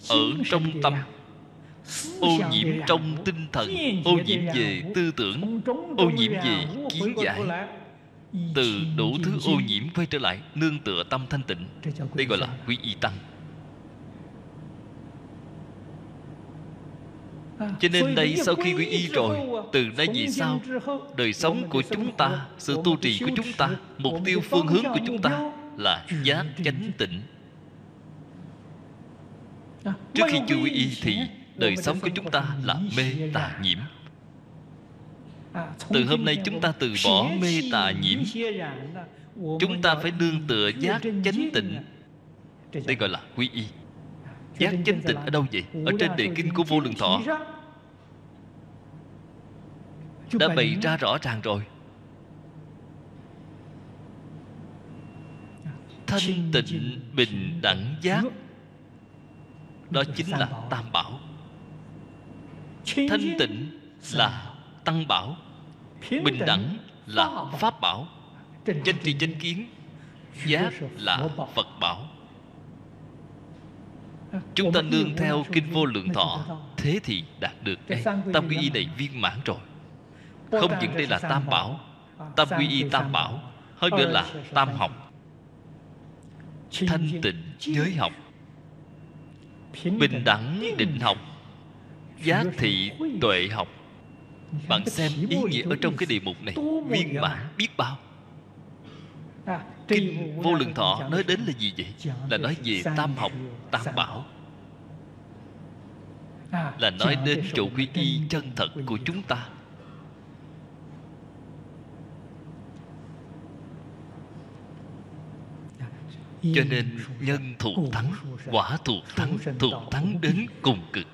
Ở trong tâm. Ô nhiễm trong tinh thần. Ô nhiễm về tư tưởng. Ô nhiễm về kiến giải Từ đủ thứ ô nhiễm quay trở lại Nương tựa tâm thanh tịnh. Đây gọi là quy y tăng. Cho nên đây sau khi quy y rồi Từ nay về sau Đời sống của chúng ta Sự tu trì của chúng ta Mục tiêu phương hướng của chúng ta Là giác chánh tịnh. Trước khi chưa quy y thì Đời sống của chúng ta là mê tà nhiễm từ hôm nay chúng ta từ bỏ mê tà nhiễm. Chúng ta phải đương tựa giác chánh tịnh. Đây gọi là quy y. Giác chánh tịnh ở đâu vậy? Ở trên đề kinh của vô lượng thọ. Đã bày ra rõ ràng rồi. Thanh tịnh bình đẳng giác. Đó chính là Tam Bảo. Thanh tịnh là Tăng Bảo. Bình đẳng là Pháp Bảo. Chánh tri chánh kiến Giác là Phật Bảo. Chúng ta nương theo Kinh Vô Lượng Thọ. Thế thì đạt được cái Tam quy y này viên mãn rồi. Không những đây là Tam Bảo Tam quy y Tam Bảo Hơn nữa là Tam học. Thanh tịnh giới học. Bình đẳng định học. Giác thị tuệ học Bạn xem ý nghĩa ở trong cái đề mục này Viên mãn biết bao. Kinh Vô Lượng Thọ nói đến là gì vậy? Là nói về tam học, tam bảo. Là nói đến chỗ quy y chân thật của chúng ta. Cho nên nhân thuộc thắng Quả thuộc thắng Thuộc thắng đến cùng cực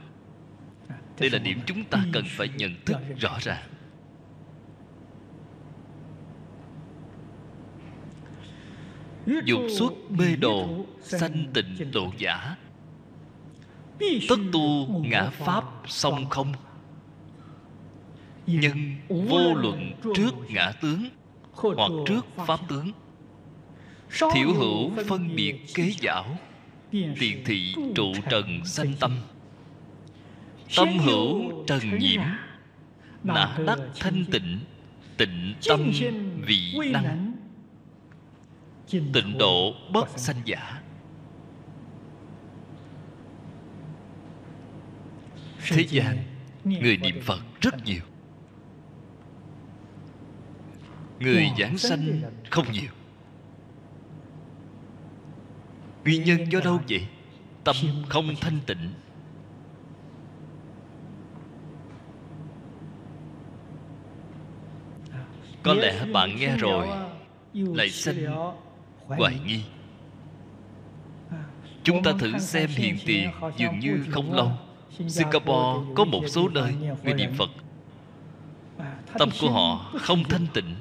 đây là điểm chúng ta cần phải nhận thức rõ ràng. Dục xuất mê đồ Sanh tịnh độ giả. Tất tu ngã pháp song không? Nhân vô luận trước ngã tướng Hoặc trước pháp tướng. Thiểu hữu phân biệt kế giảo Tiền thị trụ trần sanh tâm. Tâm hữu trần nhiễm. Nã đắc thanh tịnh Tịnh tâm vị năng. Tịnh độ bất sanh giả. Thế gian Người niệm Phật rất nhiều. Người giảng sanh không nhiều. Nguyên nhân do đâu vậy? Tâm không thanh tịnh Có lẽ bạn nghe rồi Lại sanh hoài nghi. Chúng ta thử xem hiện tiền Dường như không lâu. Singapore có một số nơi Người niệm Phật. Tâm của họ không thanh tịnh.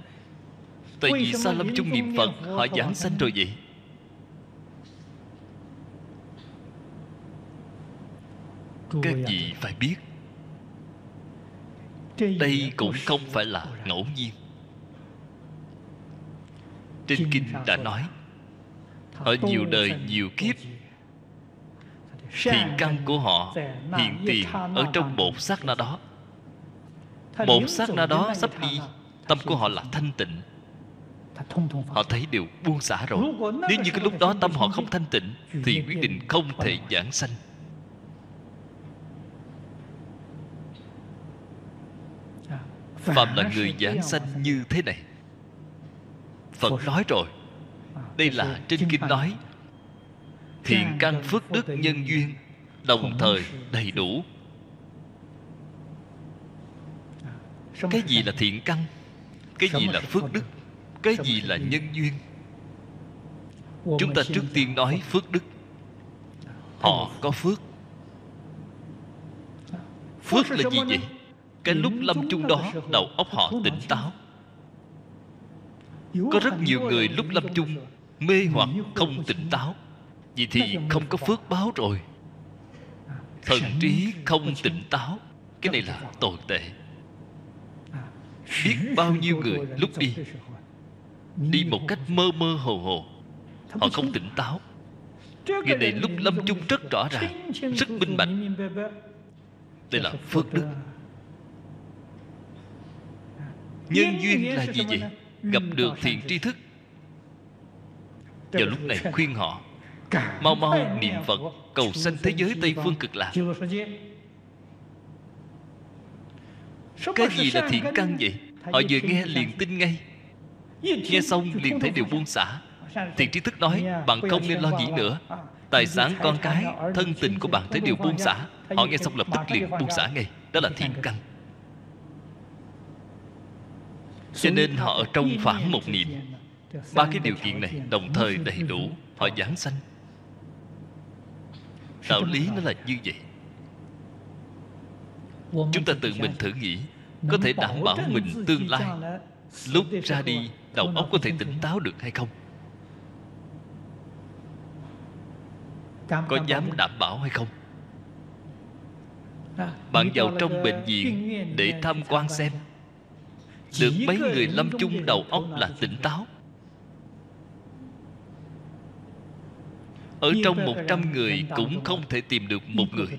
Tại vì sao lâm chung niệm Phật Họ giảng sanh rồi vậy? Các vị phải biết Đây cũng không phải là ngẫu nhiên Trên Kinh đã nói Ở nhiều đời nhiều kiếp Thiện căn của họ hiện tiền Ở trong một sát na đó. Một sát na đó sắp đi Tâm của họ là thanh tịnh. Họ thấy đều buông xả rồi. Nếu như cái lúc đó tâm họ không thanh tịnh Thì quyết định không thể giảng sanh. Phạm là người giảng sanh như thế này phật nói rồi. Đây là trên kinh nói. Thiện căn phước đức nhân duyên đồng thời đầy đủ. Cái gì là thiện căn? Cái gì là phước đức? cái gì là nhân duyên? Chúng ta trước tiên nói phước đức. Họ có phước. Phước là gì vậy? cái lúc lâm chung đó đầu óc họ tỉnh táo có rất nhiều người lúc lâm chung, mê hoặc không tỉnh táo. Vậy thì không có phước báo rồi. Thần trí không tỉnh táo. Cái này là tồi tệ. Biết bao nhiêu người lúc đi đi một cách mơ mơ hồ hồ, họ không tỉnh táo. Người này lúc lâm chung rất rõ ràng, rất minh bạch. Đây là phước đức. Nhân duyên là gì vậy? Gặp được thiện tri thức. Vào lúc này khuyên họ mau mau niệm phật cầu sanh thế giới tây phương cực lạc. Cái gì là thiện căn vậy? Họ vừa nghe liền tin ngay. Nghe xong liền thấy điều buông xả. thiện tri thức nói bạn không nên lo nghĩ nữa. tài sản con cái thân tình của bạn thấy điều buông xả. họ nghe xong lập tức liền buông xả ngay. Đó là thiện căn cho nên họ ở trong phản một niệm. Ba cái điều kiện này đồng thời đầy đủ, họ giảng sanh. Đạo lý nó là như vậy. Chúng ta tự mình thử nghĩ, có thể đảm bảo mình tương lai lúc ra đi, đầu óc có thể tỉnh táo được hay không? Có dám đảm bảo hay không? Bạn vào trong bệnh viện để tham quan xem được mấy người lâm chung đầu óc là tỉnh táo. Ở trong một trăm người cũng không thể tìm được một người.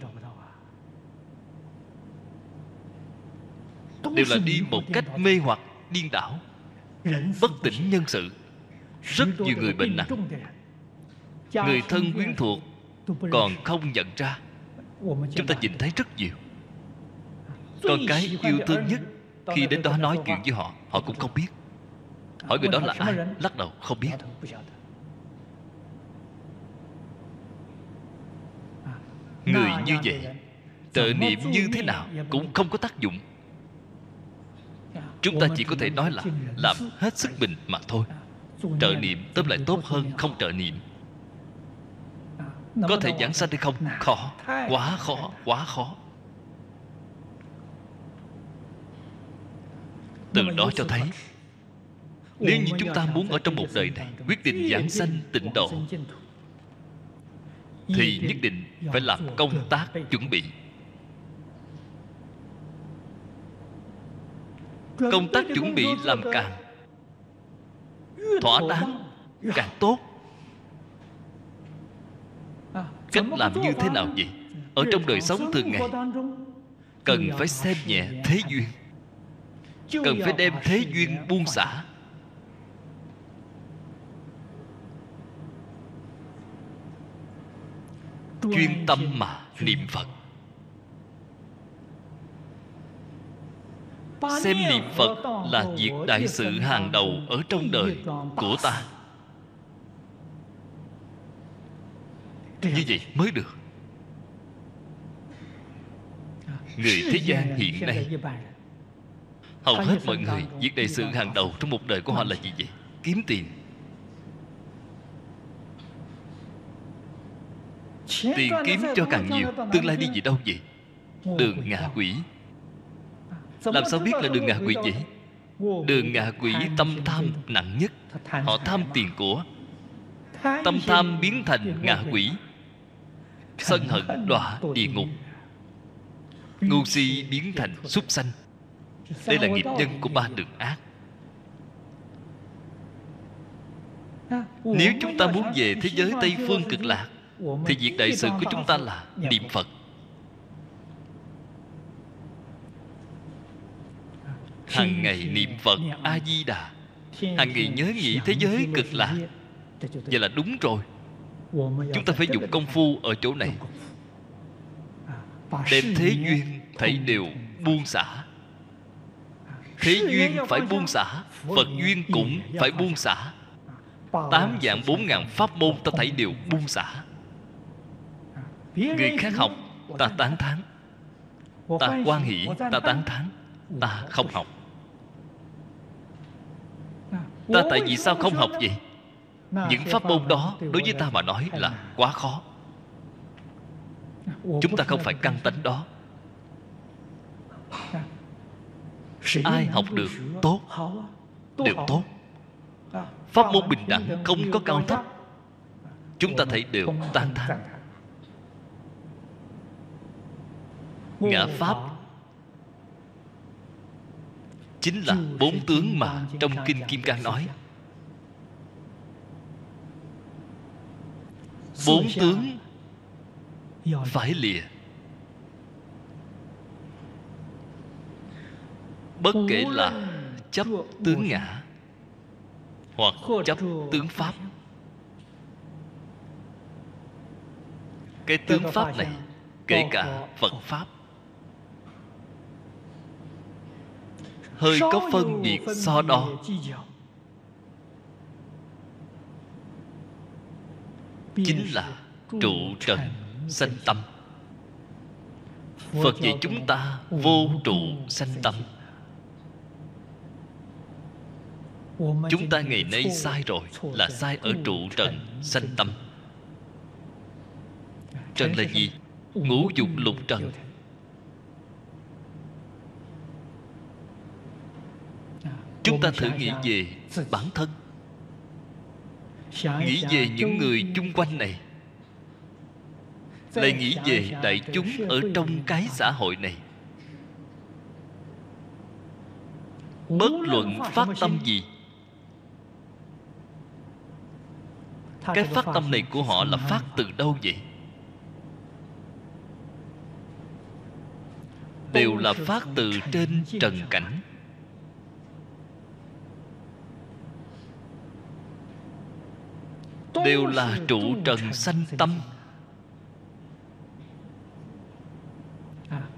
đều là đi một cách mê hoặc điên đảo bất tỉnh nhân sự. Rất nhiều người bệnh nặng. người thân quyến thuộc còn không nhận ra. Chúng ta nhìn thấy rất nhiều. Con cái yêu thương nhất khi đến đó nói chuyện với họ họ cũng không biết. Hỏi người đó là ai lắc đầu không biết. Người như vậy trợ niệm như thế nào cũng không có tác dụng. Chúng ta chỉ có thể nói là làm hết sức mình mà thôi. Trợ niệm tóm lại tốt hơn không trợ niệm. Có thể giảng sanh hay không? khó quá khó quá khó từ đó cho thấy, nếu như chúng ta muốn ở trong một đời này quyết định giảng sanh tịnh độ, thì nhất định phải làm công tác chuẩn bị. Công tác chuẩn bị làm càng thỏa đáng, càng tốt. Cách làm như thế nào vậy? Ở trong đời sống thường ngày, cần phải xem nhẹ thế duyên cần phải đem thế duyên buông xả. chuyên tâm mà niệm phật. Xem niệm phật là việc đại sự hàng đầu ở trong đời của ta. như vậy mới được. Người thế gian hiện nay hầu hết mọi người việc đại sự hàng đầu trong một đời của họ là gì vậy? Kiếm tiền. Tiền kiếm cho càng nhiều tương lai đi về đâu vậy? Đường ngạ quỷ. Làm sao biết là đường ngạ quỷ vậy? Đường ngạ quỷ tâm tham nặng nhất. Họ tham tiền của. Tâm tham biến thành ngạ quỷ. sân hận đọa địa ngục. ngu si biến thành súc sanh đây là nghiệp nhân của ba đường ác. Nếu chúng ta muốn về thế giới tây phương cực lạc thì việc đại sự của chúng ta là niệm phật. Hàng ngày niệm phật a di đà. hàng ngày nhớ nghĩ thế giới cực lạc. vậy là đúng rồi. Chúng ta phải dùng công phu ở chỗ này. Đem thế duyên thảy đều buông xả thế duyên phải buông xả phật duyên cũng phải buông xả. Tám dạng bốn ngàn pháp môn ta thấy đều buông xả. Người khác học ta tán thán. Ta quan hỷ ta tán thán. Ta không học. Ta tại vì sao không học vậy? Những pháp môn đó đối với ta mà nói là quá khó. Chúng ta không phải căn tánh đó ai học được tốt đều tốt. Pháp môn bình đẳng không có cao thấp. Chúng ta thấy đều tan thán. ngã pháp chính là bốn tướng mà trong kinh kim cang nói. Bốn tướng phải lìa bất kể là chấp tướng ngã hoặc chấp tướng pháp. cái tướng pháp này kể cả phật pháp. Hơi có phân biệt so đo. chính là trụ trần sanh tâm. phật dạy chúng ta vô trụ sanh tâm chúng ta ngày nay sai rồi là sai ở trụ trần sanh tâm. Trần là gì? Ngũ dục lục trần. Chúng ta thử nghĩ về bản thân. Nghĩ về những người chung quanh này. Lại nghĩ về đại chúng ở trong cái xã hội này. Bất luận phát tâm gì cái phát tâm này của họ là phát từ đâu vậy? Đều là phát từ trên trần cảnh. Đều là trụ trần sanh tâm.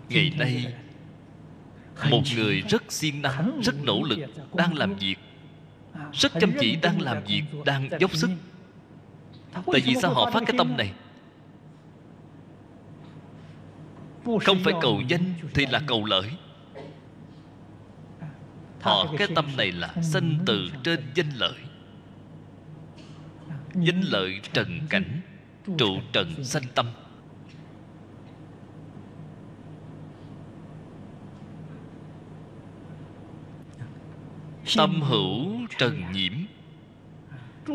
Ngày nay một người rất siêng năng rất nỗ lực đang làm việc. Rất chăm chỉ đang làm việc đang dốc sức tại vì sao họ phát cái tâm này? Không phải cầu danh thì là cầu lợi. Họ cái tâm này là sanh từ trên danh lợi. Danh lợi trần cảnh trụ trần sanh tâm. Tâm hữu trần nhiễm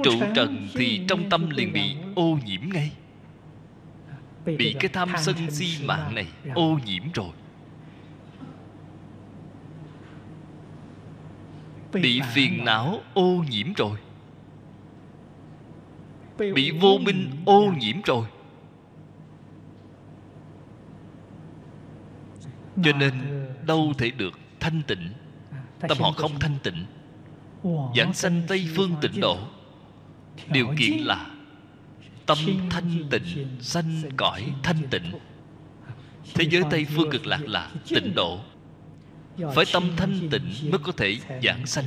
trụ trần thì trong tâm liền bị ô nhiễm ngay. Bị cái tham sân si mạng này ô nhiễm rồi. Bị phiền não ô nhiễm rồi. Bị vô minh ô nhiễm rồi. Cho nên đâu thể được thanh tịnh. Tâm họ không thanh tịnh. Giảng sanh tây phương tịnh độ điều kiện là tâm thanh tịnh sanh cõi thanh tịnh. thế giới tây phương cực lạc là tịnh độ. Phải tâm thanh tịnh mới có thể giảng sanh.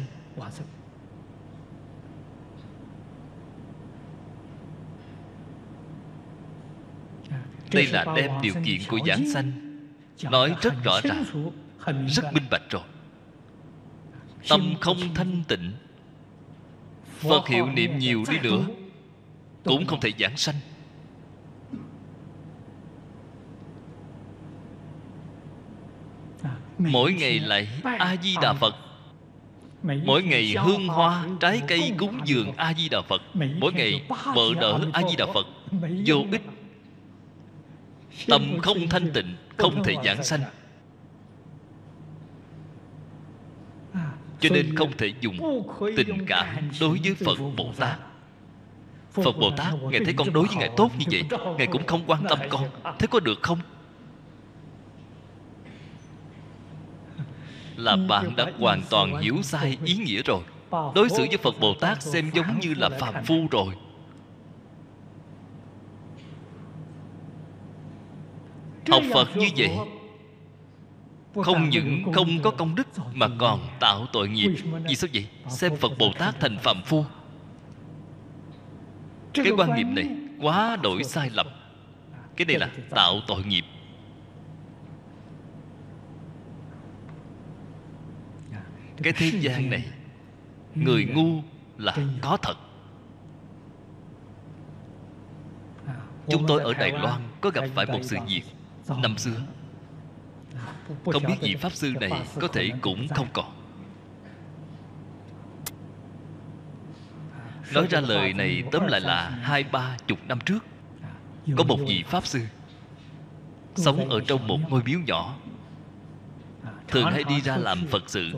Đây là đem điều kiện của giảng sanh. Nói rất rõ ràng. rất minh bạch rồi. Tâm không thanh tịnh phật hiệu niệm nhiều đi nữa. Cũng không thể giảng sanh. Mỗi ngày lại a di đà phật. Mỗi ngày hương hoa trái cây cúng dường a di đà phật. Mỗi ngày vợ đỡ a di đà phật. Vô ích. tâm không thanh tịnh không thể giảng sanh cho nên không thể dùng tình cảm đối với phật bồ tát. Phật bồ tát ngài thấy con đối với ngài tốt như vậy ngài cũng không quan tâm con. Thế có được không? Là bạn đã hoàn toàn hiểu sai ý nghĩa rồi. Đối xử với phật bồ tát xem giống như là phàm phu rồi. Học phật như vậy không những không có công đức mà còn tạo tội nghiệp. Vì sao vậy? Xem phật bồ tát thành phạm phu. Cái quan niệm này quá đổi sai lầm. Cái này là tạo tội nghiệp. Cái thế gian này người ngu là có thật. Chúng tôi ở đài loan có gặp phải một sự việc năm xưa không biết vị pháp sư này có thể cũng không còn. Nói ra lời này tóm lại là hai ba chục năm trước, có một vị pháp sư sống ở trong một ngôi miếu nhỏ. Thường hay đi ra làm phật sự.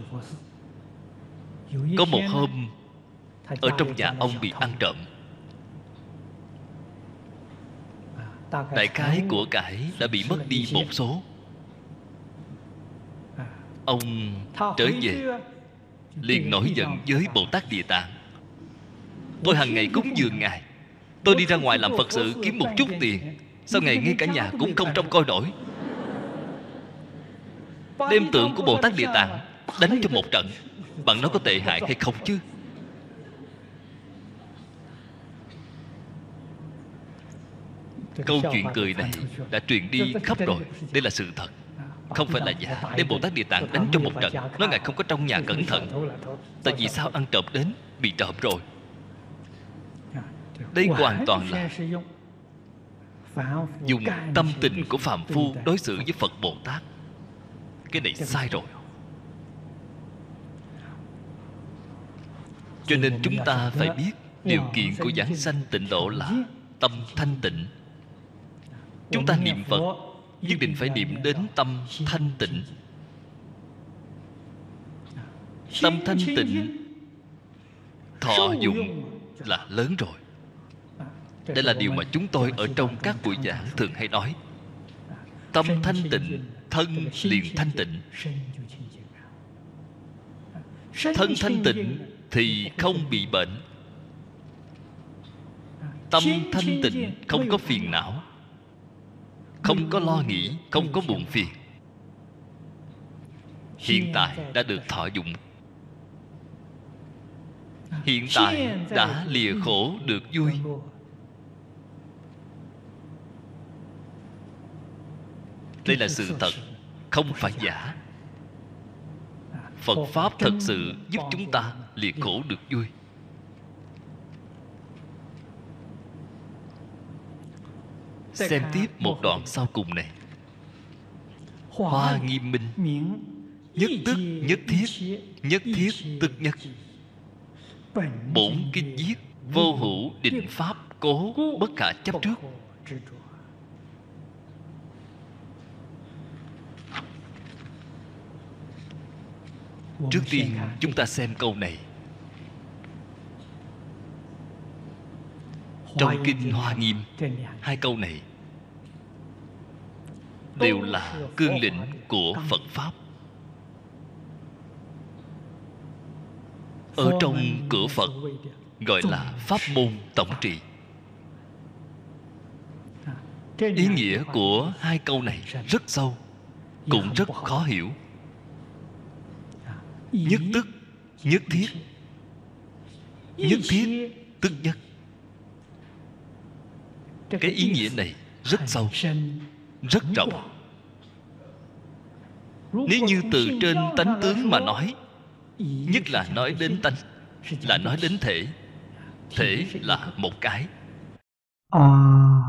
Có một hôm, ở trong nhà ông bị ăn trộm. Đại khái của cải đã bị mất đi một số ông trở về liền nổi giận với bồ tát địa tạng. Tôi hàng ngày cúng dường ngài. Tôi đi ra ngoài làm phật sự kiếm một chút tiền. sao ngày ngay cả nhà cũng không trông coi nổi. Đem tượng của bồ tát địa tạng đánh cho một trận. Bạn nói có tệ hại hay không chứ? Câu chuyện cười này đã truyền đi khắp rồi. đây là sự thật không phải là giả. đem bồ tát địa tạng đánh cho một trận. nói ngài không có trong nhà cẩn thận. tại vì sao ăn trộm đến bị trộm rồi? Đây hoàn toàn là dùng tâm tình của phàm phu đối xử với phật bồ tát. Cái này sai rồi. Cho nên chúng ta phải biết điều kiện của giảng sanh tịnh độ là tâm thanh tịnh. Chúng ta niệm phật nhất định phải niệm đến tâm thanh tịnh. Tâm thanh tịnh thọ dụng là lớn rồi. Đây là điều mà chúng tôi ở trong các buổi giảng thường hay nói. Tâm thanh tịnh, thân liền thanh tịnh. Thân thanh tịnh thì không bị bệnh. Tâm thanh tịnh không có phiền não không có lo nghĩ không có buồn phiền. Hiện tại đã được thọ dụng. Hiện tại đã lìa khổ được vui. Đây là sự thật không phải giả. Phật pháp thật sự giúp chúng ta lìa khổ được vui xem tiếp một đoạn sau cùng này. Hoa nghiêm minh. nhất tức nhất thiết nhất thiết tức nhất. Bổn kinh viết vô hữu định pháp cố bất khả chấp trước. trước tiên chúng ta xem câu này. Trong kinh hoa nghiêm hai câu này đều là cương lĩnh của phật pháp. Ở trong cửa phật, gọi là pháp môn tổng trị ý nghĩa của hai câu này rất sâu, cũng rất khó hiểu. Nhất tức, nhất thiết. Nhất thiết tức nhất. Cái ý nghĩa này rất sâu, rất rộng nếu như từ trên tánh tướng mà nói, nhất là nói đến tánh, là nói đến thể thể là một cái. A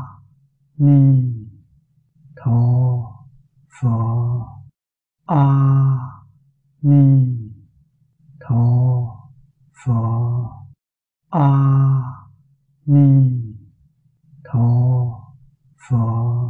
ni tho phở a ni tho phở a ni tho phở